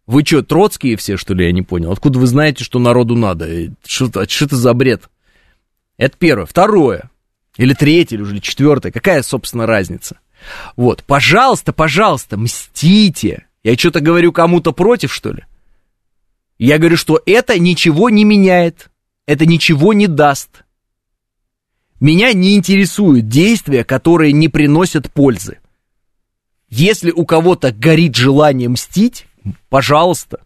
Вы что, троцкие все, что ли, я не понял? Откуда вы знаете, что народу надо? Что, что это за бред? Это первое. Второе. Или третье, или уже четвертое. Какая, собственно, разница? Вот. Пожалуйста, пожалуйста, мстите. Я что-то говорю кому-то против, что ли? Я говорю, что это ничего не меняет. Это ничего не даст. Меня не интересуют действия, которые не приносят пользы. Если у кого-то горит желание мстить, пожалуйста.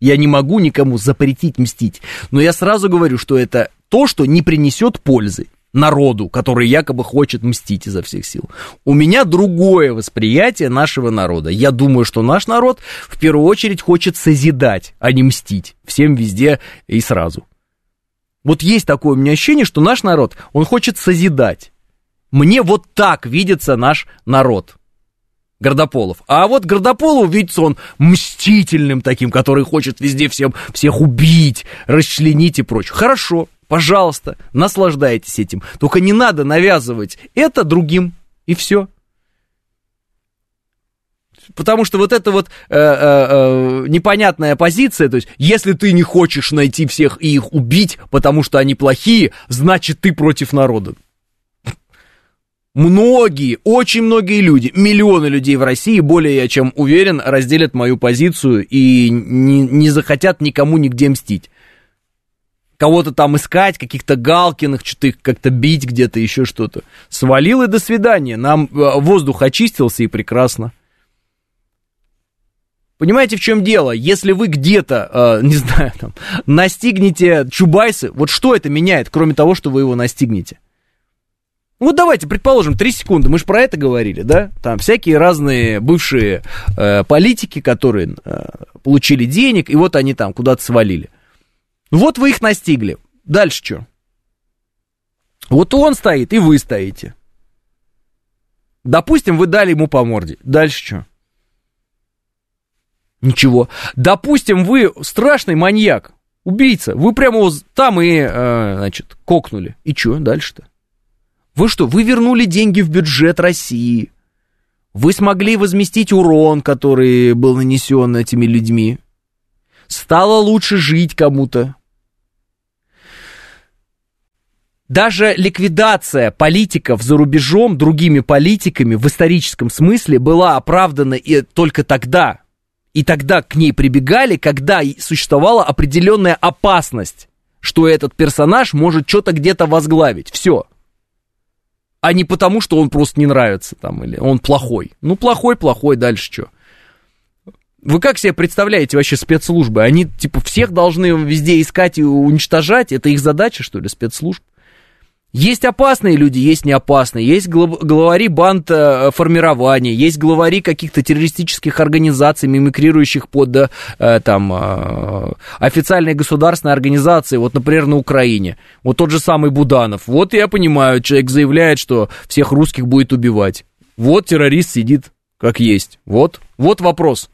Я не могу никому запретить мстить. Но я сразу говорю, что это то, что не принесет пользы народу, который якобы хочет мстить изо всех сил. У меня другое восприятие нашего народа. Я думаю, что наш народ в первую очередь хочет созидать, а не мстить всем везде и сразу. Вот есть такое у меня ощущение, что наш народ, он хочет созидать. Мне вот так видится наш народ. Гордополов. А вот Гордополов видится он мстительным таким, который хочет везде всем, всех убить, расчленить и прочее. Хорошо, Пожалуйста, наслаждайтесь этим. Только не надо навязывать это другим, и все. Потому что вот эта вот э, э, э, непонятная позиция, то есть, если ты не хочешь найти всех и их убить, потому что они плохие, значит, ты против народа. Многие, очень многие люди, миллионы людей в России, более я чем уверен, разделят мою позицию и не, не захотят никому нигде мстить кого-то там искать, каких-то Галкиных, что-то их как-то бить где-то, еще что-то. Свалил и до свидания. Нам э, воздух очистился и прекрасно. Понимаете, в чем дело? Если вы где-то, э, не знаю, там, настигнете Чубайсы, вот что это меняет, кроме того, что вы его настигнете? Вот давайте, предположим, 3 секунды, мы же про это говорили, да? Там всякие разные бывшие э, политики, которые э, получили денег, и вот они там куда-то свалили. Вот вы их настигли. Дальше что? Вот он стоит, и вы стоите. Допустим, вы дали ему по морде. Дальше что? Ничего. Допустим, вы страшный маньяк, убийца. Вы прямо вот там и, э, значит, кокнули. И что дальше-то? Вы что, вы вернули деньги в бюджет России. Вы смогли возместить урон, который был нанесен этими людьми. Стало лучше жить кому-то. Даже ликвидация политиков за рубежом другими политиками в историческом смысле была оправдана и только тогда. И тогда к ней прибегали, когда существовала определенная опасность, что этот персонаж может что-то где-то возглавить. Все. А не потому, что он просто не нравится там, или он плохой. Ну, плохой, плохой, дальше что? Вы как себе представляете вообще спецслужбы? Они, типа, всех должны везде искать и уничтожать? Это их задача, что ли, спецслужб? Есть опасные люди, есть не опасные. Есть главари банд э, формирования, есть главари каких-то террористических организаций, мимикрирующих под э, там, э, официальные государственные организации, вот, например, на Украине. Вот тот же самый Буданов. Вот я понимаю, человек заявляет, что всех русских будет убивать. Вот террорист сидит как есть. Вот, вот вопрос.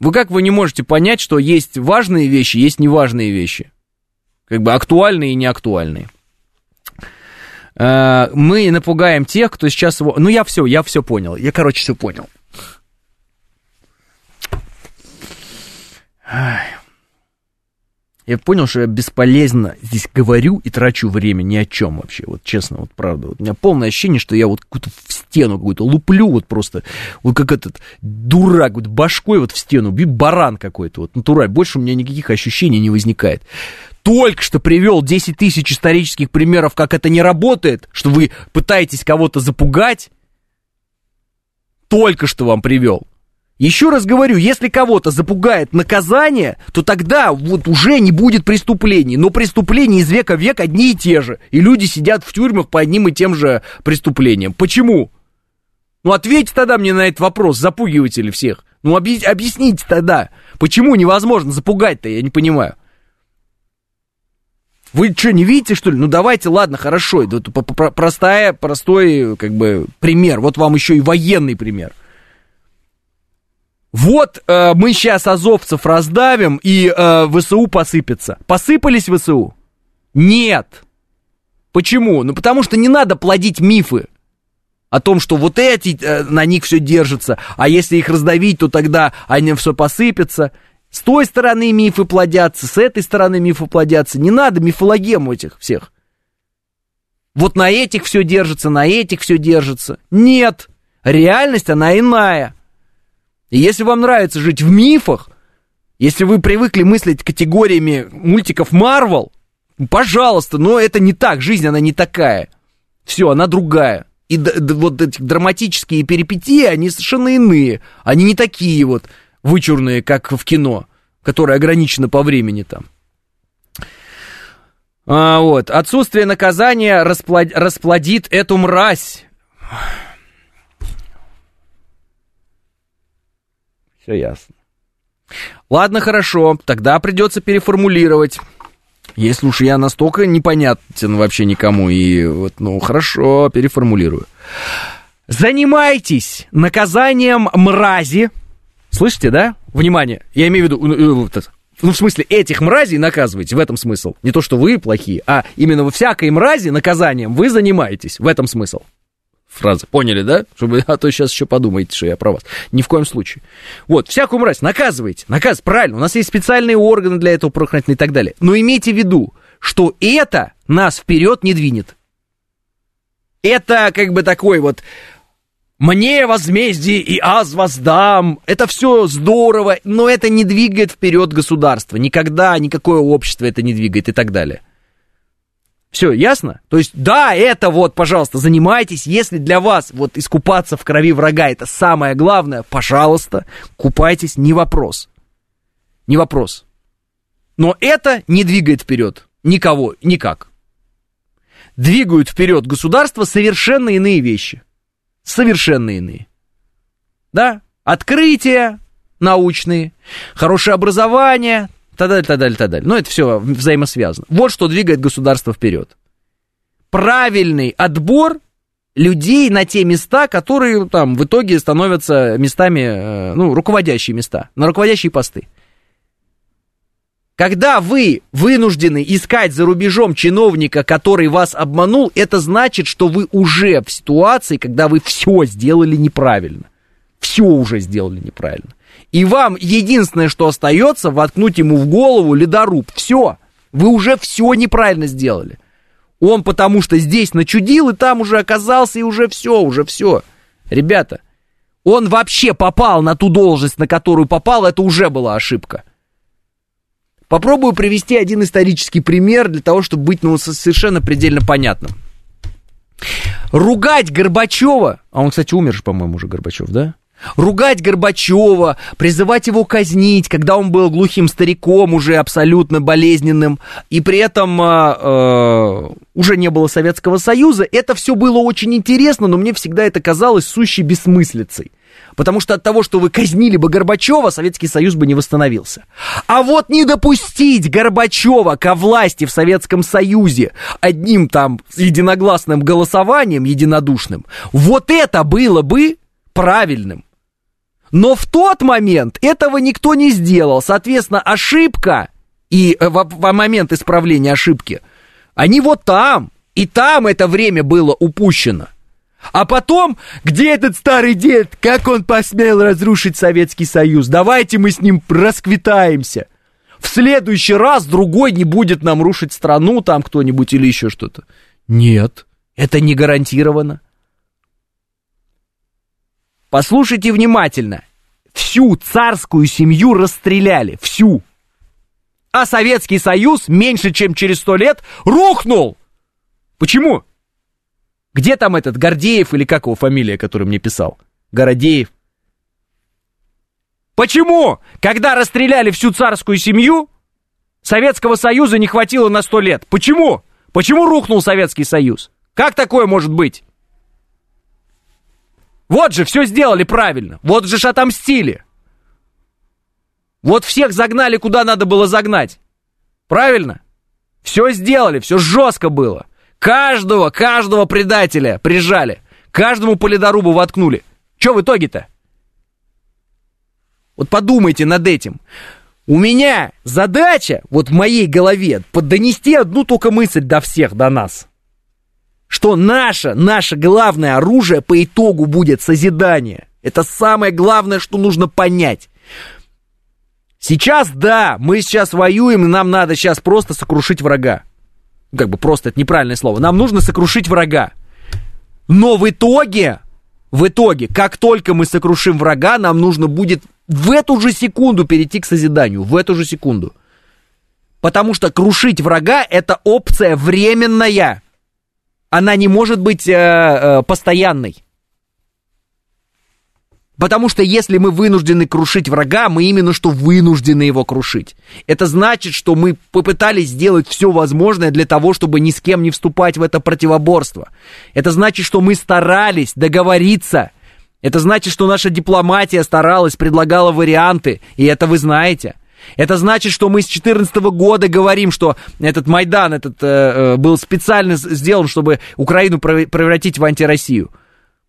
Вы как вы не можете понять, что есть важные вещи, есть неважные вещи? Как бы актуальные и неактуальные. Э, мы напугаем тех, кто сейчас его... Ну, я все, я все понял. Я, короче, все понял. Я понял, что я бесполезно здесь говорю и трачу время ни о чем вообще. Вот честно, вот правда. Вот у меня полное ощущение, что я вот какую-то в стену какую-то луплю, вот просто, вот как этот дурак, вот башкой вот в стену, баран какой-то, вот натураль. Больше у меня никаких ощущений не возникает только что привел 10 тысяч исторических примеров, как это не работает, что вы пытаетесь кого-то запугать, только что вам привел. Еще раз говорю, если кого-то запугает наказание, то тогда вот уже не будет преступлений. Но преступления из века в век одни и те же. И люди сидят в тюрьмах по одним и тем же преступлениям. Почему? Ну ответьте тогда мне на этот вопрос, запугиваете ли всех. Ну объясните тогда, почему невозможно запугать-то, я не понимаю. Вы что, не видите, что ли? Ну, давайте, ладно, хорошо. Это простая, простой, как бы, пример. Вот вам еще и военный пример. Вот э, мы сейчас азовцев раздавим, и э, ВСУ посыпется. Посыпались ВСУ? Нет. Почему? Ну, потому что не надо плодить мифы о том, что вот эти, э, на них все держится, а если их раздавить, то тогда они все посыпятся. С той стороны мифы плодятся, с этой стороны мифы плодятся. Не надо мифологему этих всех. Вот на этих все держится, на этих все держится. Нет, реальность она иная. И если вам нравится жить в мифах, если вы привыкли мыслить категориями мультиков Марвел, пожалуйста, но это не так, жизнь она не такая. Все, она другая. И вот эти драматические перипетии, они совершенно иные. Они не такие вот вычурные, как в кино, которое ограничено по времени там. А, вот. Отсутствие наказания расплод... расплодит эту мразь. Все ясно. Ладно, хорошо, тогда придется переформулировать. Если уж я настолько непонятен вообще никому, и вот, ну, хорошо, переформулирую. Занимайтесь наказанием мрази, Слышите, да? Внимание, я имею в виду, ну, э, ну, в смысле, этих мразей наказываете, в этом смысл. Не то, что вы плохие, а именно во всякой мрази наказанием вы занимаетесь, в этом смысл. Фраза. Поняли, да? Чтобы, а то сейчас еще подумаете, что я про вас. Ни в коем случае. Вот, всякую мразь наказывайте. Наказ, правильно. У нас есть специальные органы для этого правоохранительные и так далее. Но имейте в виду, что это нас вперед не двинет. Это как бы такой вот мне возмездие и аз воздам. Это все здорово, но это не двигает вперед государство. Никогда никакое общество это не двигает и так далее. Все, ясно? То есть, да, это вот, пожалуйста, занимайтесь. Если для вас вот искупаться в крови врага это самое главное, пожалуйста, купайтесь, не вопрос. Не вопрос. Но это не двигает вперед никого, никак. Двигают вперед государство совершенно иные вещи совершенно иные. Да, открытия научные, хорошее образование, так далее, так далее, так далее. Но это все взаимосвязано. Вот что двигает государство вперед. Правильный отбор людей на те места, которые там в итоге становятся местами, э, ну, руководящие места, на руководящие посты. Когда вы вынуждены искать за рубежом чиновника, который вас обманул, это значит, что вы уже в ситуации, когда вы все сделали неправильно. Все уже сделали неправильно. И вам единственное, что остается, воткнуть ему в голову ледоруб. Все. Вы уже все неправильно сделали. Он потому что здесь начудил, и там уже оказался, и уже все, уже все. Ребята, он вообще попал на ту должность, на которую попал, это уже была ошибка. Попробую привести один исторический пример для того, чтобы быть ну, совершенно предельно понятным. Ругать Горбачева, а он, кстати, умер же, по-моему, уже Горбачев, да? ругать Горбачева, призывать его казнить, когда он был глухим стариком, уже абсолютно болезненным, и при этом э, э, уже не было Советского Союза, это все было очень интересно, но мне всегда это казалось сущей бессмыслицей. Потому что от того, что вы казнили бы Горбачева, Советский Союз бы не восстановился. А вот не допустить Горбачева ко власти в Советском Союзе одним там единогласным голосованием, единодушным, вот это было бы правильным. Но в тот момент этого никто не сделал. Соответственно, ошибка и э, в, в момент исправления ошибки, они вот там, и там это время было упущено. А потом, где этот старый дед, как он посмел разрушить Советский Союз? Давайте мы с ним расквитаемся. В следующий раз другой не будет нам рушить страну, там кто-нибудь или еще что-то. Нет, это не гарантировано. Послушайте внимательно. Всю царскую семью расстреляли. Всю. А Советский Союз меньше, чем через сто лет рухнул. Почему? Где там этот Гордеев или как его фамилия, который мне писал? Городеев. Почему, когда расстреляли всю царскую семью, Советского Союза не хватило на сто лет? Почему? Почему рухнул Советский Союз? Как такое может быть? Вот же, все сделали правильно. Вот же ж отомстили. Вот всех загнали, куда надо было загнать. Правильно? Все сделали, все жестко было. Каждого, каждого предателя прижали. Каждому полидорубу воткнули. Че в итоге-то? Вот подумайте над этим. У меня задача, вот в моей голове, поддонести одну только мысль до всех, до нас что наше, наше главное оружие по итогу будет созидание. Это самое главное, что нужно понять. Сейчас, да, мы сейчас воюем, и нам надо сейчас просто сокрушить врага. Как бы просто это неправильное слово. Нам нужно сокрушить врага. Но в итоге, в итоге, как только мы сокрушим врага, нам нужно будет в эту же секунду перейти к созиданию. В эту же секунду. Потому что крушить врага это опция временная она не может быть э, э, постоянной. Потому что если мы вынуждены крушить врага, мы именно что вынуждены его крушить. Это значит, что мы попытались сделать все возможное для того, чтобы ни с кем не вступать в это противоборство. Это значит, что мы старались договориться. Это значит, что наша дипломатия старалась, предлагала варианты, и это вы знаете. Это значит, что мы с 2014 года говорим, что этот Майдан этот, э, э, был специально сделан, чтобы Украину превратить в антироссию.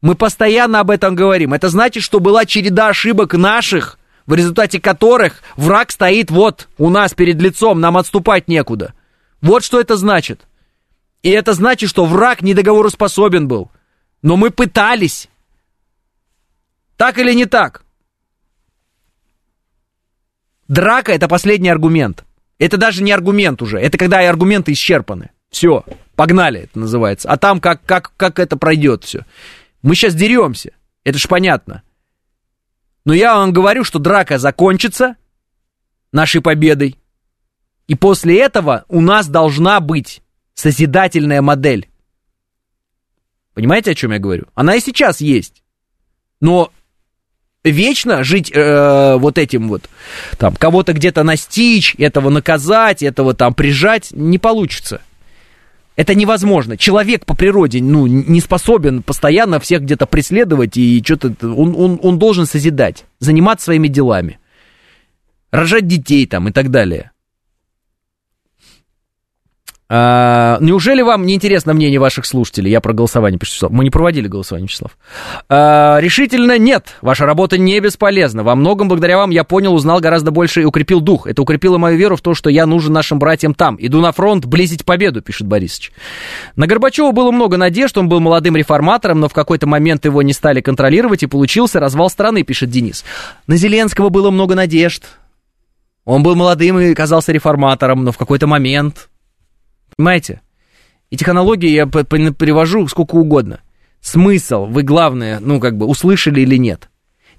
Мы постоянно об этом говорим. Это значит, что была череда ошибок наших, в результате которых враг стоит вот у нас перед лицом, нам отступать некуда. Вот что это значит. И это значит, что враг недоговороспособен был. Но мы пытались. Так или не так? Драка это последний аргумент. Это даже не аргумент уже. Это когда и аргументы исчерпаны. Все, погнали, это называется. А там как, как, как это пройдет все. Мы сейчас деремся. Это ж понятно. Но я вам говорю, что драка закончится нашей победой. И после этого у нас должна быть созидательная модель. Понимаете, о чем я говорю? Она и сейчас есть. Но вечно жить э, вот этим вот, там, кого-то где-то настичь, этого наказать, этого там прижать, не получится. Это невозможно. Человек по природе, ну, не способен постоянно всех где-то преследовать и что-то... Он, он, он должен созидать, заниматься своими делами, рожать детей там и так далее. А, неужели вам не интересно мнение ваших слушателей? Я про голосование, Вячеслав. Мы не проводили голосование, Вячеслав. А, решительно нет. Ваша работа не бесполезна. Во многом благодаря вам я понял, узнал гораздо больше и укрепил дух. Это укрепило мою веру в то, что я нужен нашим братьям там. Иду на фронт близить победу, пишет Борисович. На Горбачева было много надежд. Он был молодым реформатором, но в какой-то момент его не стали контролировать, и получился развал страны, пишет Денис. На Зеленского было много надежд. Он был молодым и казался реформатором, но в какой-то момент Понимаете? Этих аналогий я привожу сколько угодно. Смысл вы, главное, ну, как бы, услышали или нет.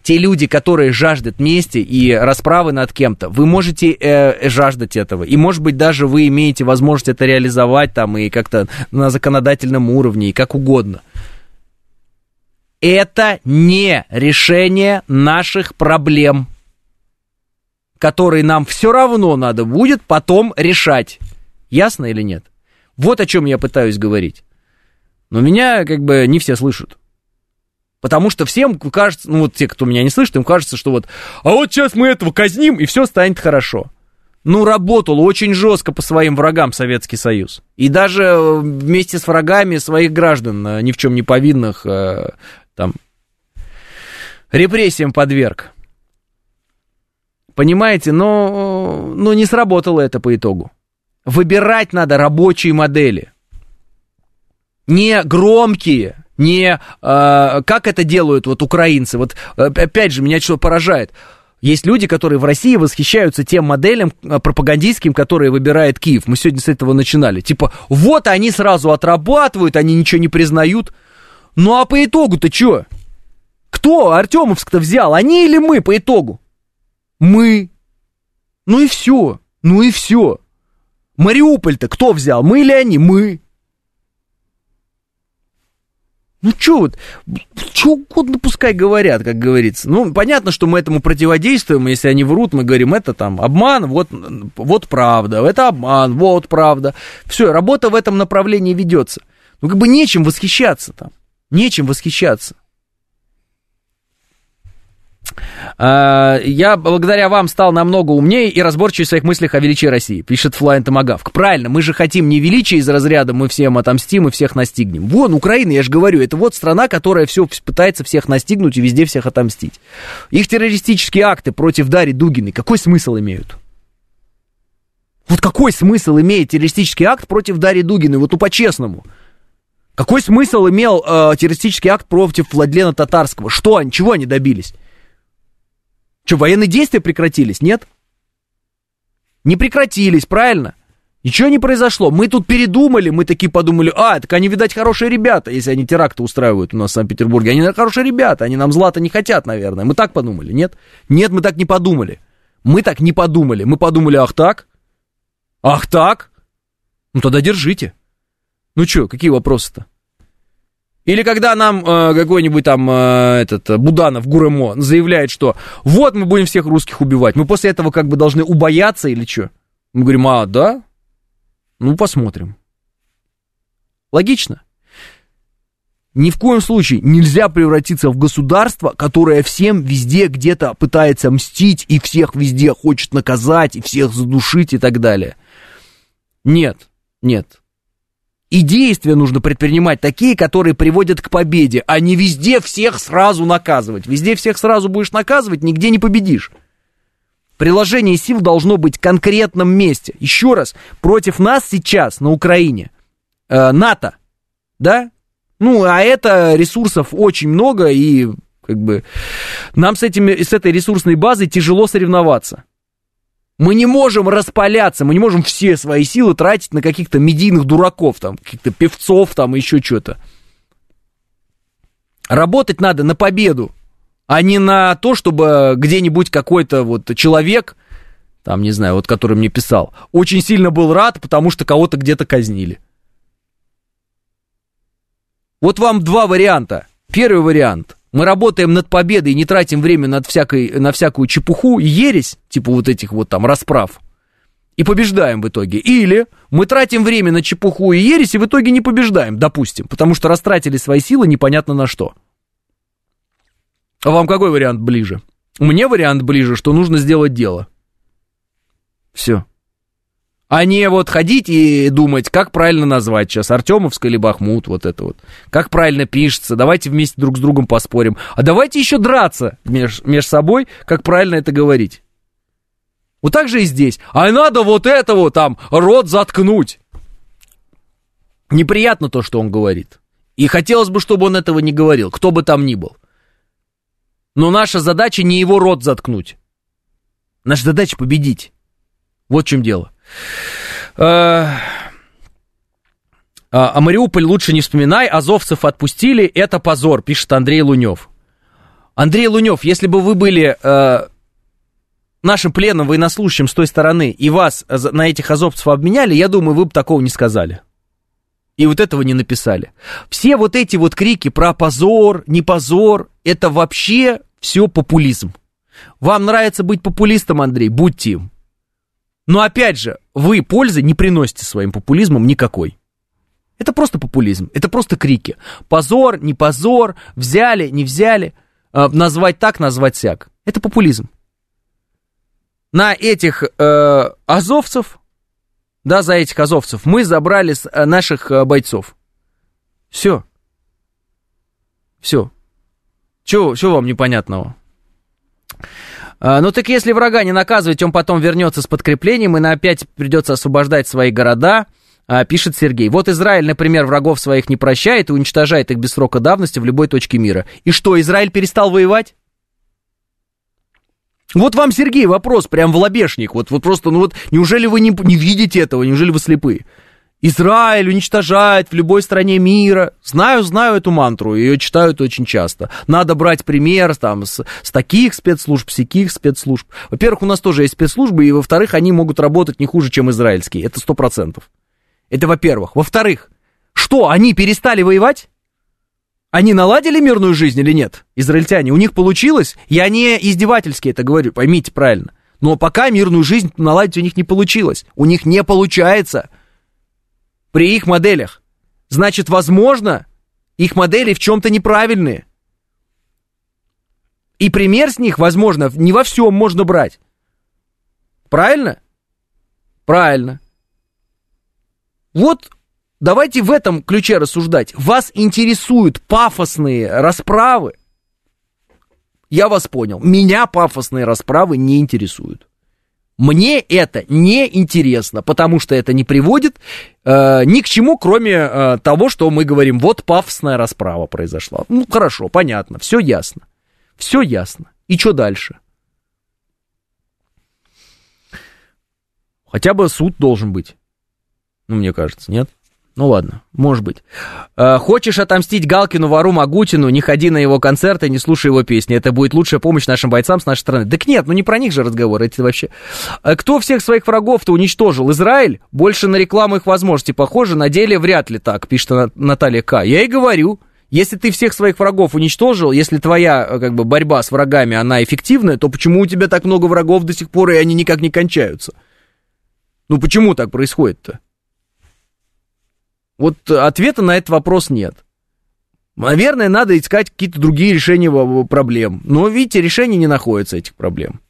Те люди, которые жаждут мести и расправы над кем-то, вы можете э, жаждать этого. И, может быть, даже вы имеете возможность это реализовать там и как-то на законодательном уровне, и как угодно. это не решение наших проблем, которые нам все равно надо будет потом решать. Ясно или нет? Вот о чем я пытаюсь говорить. Но меня как бы не все слышат. Потому что всем кажется, ну вот те, кто меня не слышит, им кажется, что вот, а вот сейчас мы этого казним, и все станет хорошо. Ну, работал очень жестко по своим врагам Советский Союз. И даже э, вместе с врагами своих граждан, э, ни в чем не повинных, э, там, репрессиям подверг. Понимаете, но, но не сработало это по итогу. Выбирать надо рабочие модели. Не громкие, не э, как это делают вот украинцы. Вот опять же, меня что поражает. Есть люди, которые в России восхищаются тем моделям пропагандистским, которые выбирает Киев. Мы сегодня с этого начинали. Типа, вот они сразу отрабатывают, они ничего не признают. Ну а по итогу-то что? Кто Артемовск-то взял? Они или мы по итогу? Мы. Ну и все. Ну и все. Мариуполь-то кто взял? Мы или они? Мы. Ну что вот, что угодно пускай говорят, как говорится. Ну, понятно, что мы этому противодействуем, если они врут, мы говорим, это там обман, вот, вот правда, это обман, вот правда. Все, работа в этом направлении ведется. Ну, как бы нечем восхищаться там, нечем восхищаться. А, я благодаря вам стал намного умнее и разборчивее в своих мыслях о величии России, пишет Флайн Томагавк. Правильно, мы же хотим не величия из разряда мы всем отомстим и всех настигнем. Вон, Украина, я же говорю, это вот страна, которая все пытается всех настигнуть и везде всех отомстить. Их террористические акты против Дарьи Дугиной какой смысл имеют? Вот какой смысл имеет террористический акт против Дарьи Дугиной, вот ну по-честному? Какой смысл имел э, террористический акт против Владлена Татарского? Что они, чего они добились? Что, военные действия прекратились? Нет? Не прекратились, правильно? Ничего не произошло. Мы тут передумали, мы такие подумали, а, так они, видать, хорошие ребята, если они теракты устраивают у нас в Санкт-Петербурге. Они хорошие ребята, они нам злато не хотят, наверное. Мы так подумали, нет? Нет, мы так не подумали. Мы так не подумали. Мы подумали, ах так? Ах так? Ну тогда держите. Ну что, какие вопросы-то? Или когда нам э, какой-нибудь там э, этот Буданов, Гуремо заявляет, что вот мы будем всех русских убивать, мы после этого как бы должны убояться или что? Мы говорим, а, да? Ну, посмотрим. Логично? Ни в коем случае нельзя превратиться в государство, которое всем везде где-то пытается мстить и всех везде хочет наказать и всех задушить и так далее. Нет, нет. И действия нужно предпринимать такие, которые приводят к победе, а не везде всех сразу наказывать. Везде всех сразу будешь наказывать, нигде не победишь. Приложение сил должно быть в конкретном месте. Еще раз, против нас сейчас на Украине э, НАТО, да? Ну, а это ресурсов очень много, и как бы нам с, этими, с этой ресурсной базой тяжело соревноваться. Мы не можем распаляться, мы не можем все свои силы тратить на каких-то медийных дураков, там, каких-то певцов, там, еще что-то. Работать надо на победу, а не на то, чтобы где-нибудь какой-то вот человек, там, не знаю, вот который мне писал, очень сильно был рад, потому что кого-то где-то казнили. Вот вам два варианта. Первый вариант мы работаем над победой и не тратим время над всякой, на всякую чепуху и ересь, типа вот этих вот там расправ, и побеждаем в итоге. Или мы тратим время на чепуху и ересь и в итоге не побеждаем, допустим, потому что растратили свои силы непонятно на что. А вам какой вариант ближе? Мне вариант ближе, что нужно сделать дело. Все а не вот ходить и думать, как правильно назвать сейчас, Артемовск или Бахмут, вот это вот. Как правильно пишется, давайте вместе друг с другом поспорим. А давайте еще драться между меж собой, как правильно это говорить. Вот так же и здесь. А надо вот этого там рот заткнуть. Неприятно то, что он говорит. И хотелось бы, чтобы он этого не говорил, кто бы там ни был. Но наша задача не его рот заткнуть. Наша задача победить. Вот в чем дело. А, а Мариуполь лучше не вспоминай, азовцев отпустили, это позор, пишет Андрей Лунев. Андрей Лунев, если бы вы были э, нашим пленным военнослужащим с той стороны, и вас на этих азовцев обменяли, я думаю, вы бы такого не сказали. И вот этого не написали. Все вот эти вот крики про позор, не позор, это вообще все популизм. Вам нравится быть популистом, Андрей, будьте им. Но опять же, вы пользы не приносите своим популизмом никакой. Это просто популизм, это просто крики. Позор, не позор, взяли, не взяли, э, назвать так, назвать сяк. Это популизм. На этих э, азовцев, да, за этих азовцев мы забрали э, наших э, бойцов. Все. Все. Чего, чего вам непонятного? А, ну так если врага не наказывать, он потом вернется с подкреплением, и на опять придется освобождать свои города, а, пишет Сергей. Вот Израиль, например, врагов своих не прощает и уничтожает их без срока давности в любой точке мира. И что, Израиль перестал воевать? Вот вам, Сергей, вопрос, прям в лобешник. Вот, вот просто, ну вот, неужели вы не, не видите этого? Неужели вы слепы? Израиль уничтожает в любой стране мира. Знаю, знаю эту мантру, ее читают очень часто. Надо брать пример там, с, с таких спецслужб, с таких спецслужб. Во-первых, у нас тоже есть спецслужбы, и во-вторых, они могут работать не хуже, чем израильские. Это сто процентов. Это во-первых. Во-вторых, что, они перестали воевать? Они наладили мирную жизнь или нет, израильтяне? У них получилось? Я не издевательски это говорю, поймите правильно. Но пока мирную жизнь наладить у них не получилось. У них не получается при их моделях. Значит, возможно, их модели в чем-то неправильные. И пример с них, возможно, не во всем можно брать. Правильно? Правильно. Вот давайте в этом ключе рассуждать. Вас интересуют пафосные расправы. Я вас понял. Меня пафосные расправы не интересуют. Мне это не интересно, потому что это не приводит э, ни к чему, кроме э, того, что мы говорим, вот пафосная расправа произошла. Ну, хорошо, понятно, все ясно. Все ясно. И что дальше? Хотя бы суд должен быть. Ну, мне кажется, нет? Ну ладно, может быть. Э, хочешь отомстить Галкину, вору Магутину, не ходи на его концерты, не слушай его песни. Это будет лучшая помощь нашим бойцам с нашей стороны. Так нет, ну не про них же разговор, эти вообще. Э, кто всех своих врагов-то уничтожил? Израиль? Больше на рекламу их возможностей похоже, на деле вряд ли так, пишет Наталья К. Я и говорю. Если ты всех своих врагов уничтожил, если твоя э, как бы, борьба с врагами, она эффективная, то почему у тебя так много врагов до сих пор, и они никак не кончаются? Ну почему так происходит-то? Вот ответа на этот вопрос нет. Наверное, надо искать какие-то другие решения проблем. Но, видите, решения не находятся этих проблем.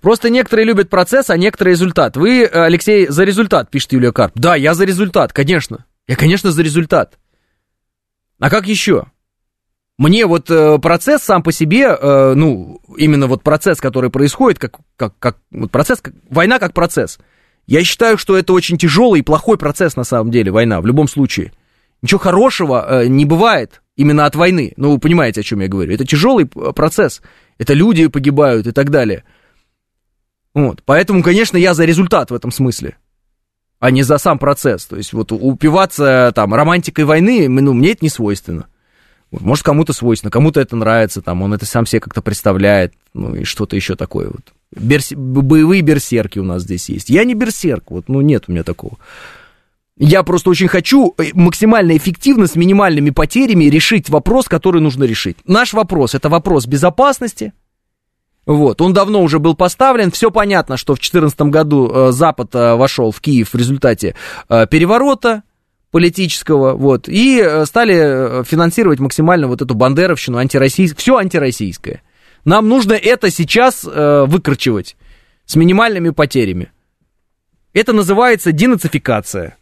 Просто некоторые любят процесс, а некоторые результат. Вы, Алексей, за результат, пишет Юлия Карп. Да, я за результат, конечно. Я, конечно, за результат. А как еще? Мне вот э, процесс сам по себе, э, ну, именно вот процесс, который происходит, как, как, как вот процесс, как, война как процесс – я считаю, что это очень тяжелый и плохой процесс на самом деле, война, в любом случае. Ничего хорошего э, не бывает именно от войны. Ну, вы понимаете, о чем я говорю. Это тяжелый э, процесс. Это люди погибают и так далее. Вот. Поэтому, конечно, я за результат в этом смысле, а не за сам процесс. То есть вот упиваться там романтикой войны, ну, мне это не свойственно. Может, кому-то свойственно, кому-то это нравится, там, он это сам себе как-то представляет, ну, и что-то еще такое вот. Берс... Боевые берсерки у нас здесь есть. Я не берсерк, вот, ну, нет у меня такого. Я просто очень хочу э, максимально эффективно, с минимальными потерями решить вопрос, который нужно решить. Наш вопрос – это вопрос безопасности. Вот, он давно уже был поставлен. Все понятно, что в 2014 году э, Запад э, вошел в Киев в результате переворота политического, вот, и стали финансировать максимально вот эту бандеровщину, антироссийскую, все антироссийское. Нам нужно это сейчас э, выкручивать с минимальными потерями. Это называется денацификация.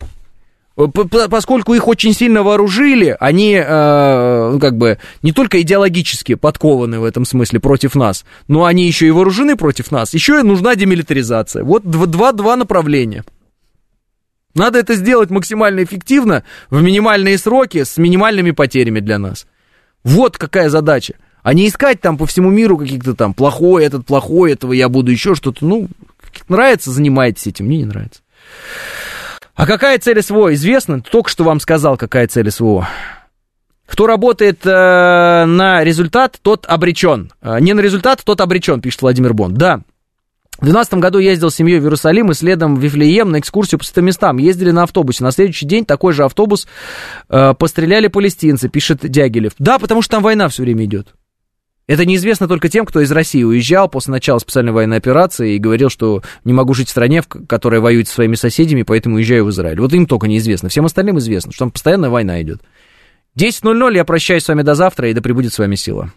Поскольку их очень сильно вооружили, они, э, ну, как бы, не только идеологически подкованы в этом смысле против нас, но они еще и вооружены против нас. Еще и нужна демилитаризация. Вот два-два направления. Надо это сделать максимально эффективно, в минимальные сроки, с минимальными потерями для нас. Вот какая задача а не искать там по всему миру каких-то там плохой, этот плохой, этого я буду еще что-то. Ну, нравится, занимайтесь этим, мне не нравится. А какая цель СВО? Известно, только что вам сказал, какая цель СВО. Кто работает э, на результат, тот обречен. Э, не на результат, тот обречен, пишет Владимир Бон. Да, В 2012 году ездил с семьей в Иерусалим и следом в Вифлеем на экскурсию по святым местам. Ездили на автобусе. На следующий день такой же автобус э, постреляли палестинцы, пишет Дягилев. Да, потому что там война все время идет. Это неизвестно только тем, кто из России уезжал после начала специальной военной операции и говорил, что не могу жить в стране, которая воюет со своими соседями, поэтому уезжаю в Израиль. Вот им только неизвестно. Всем остальным известно, что там постоянная война идет. 10.00, я прощаюсь с вами до завтра, и да пребудет с вами сила.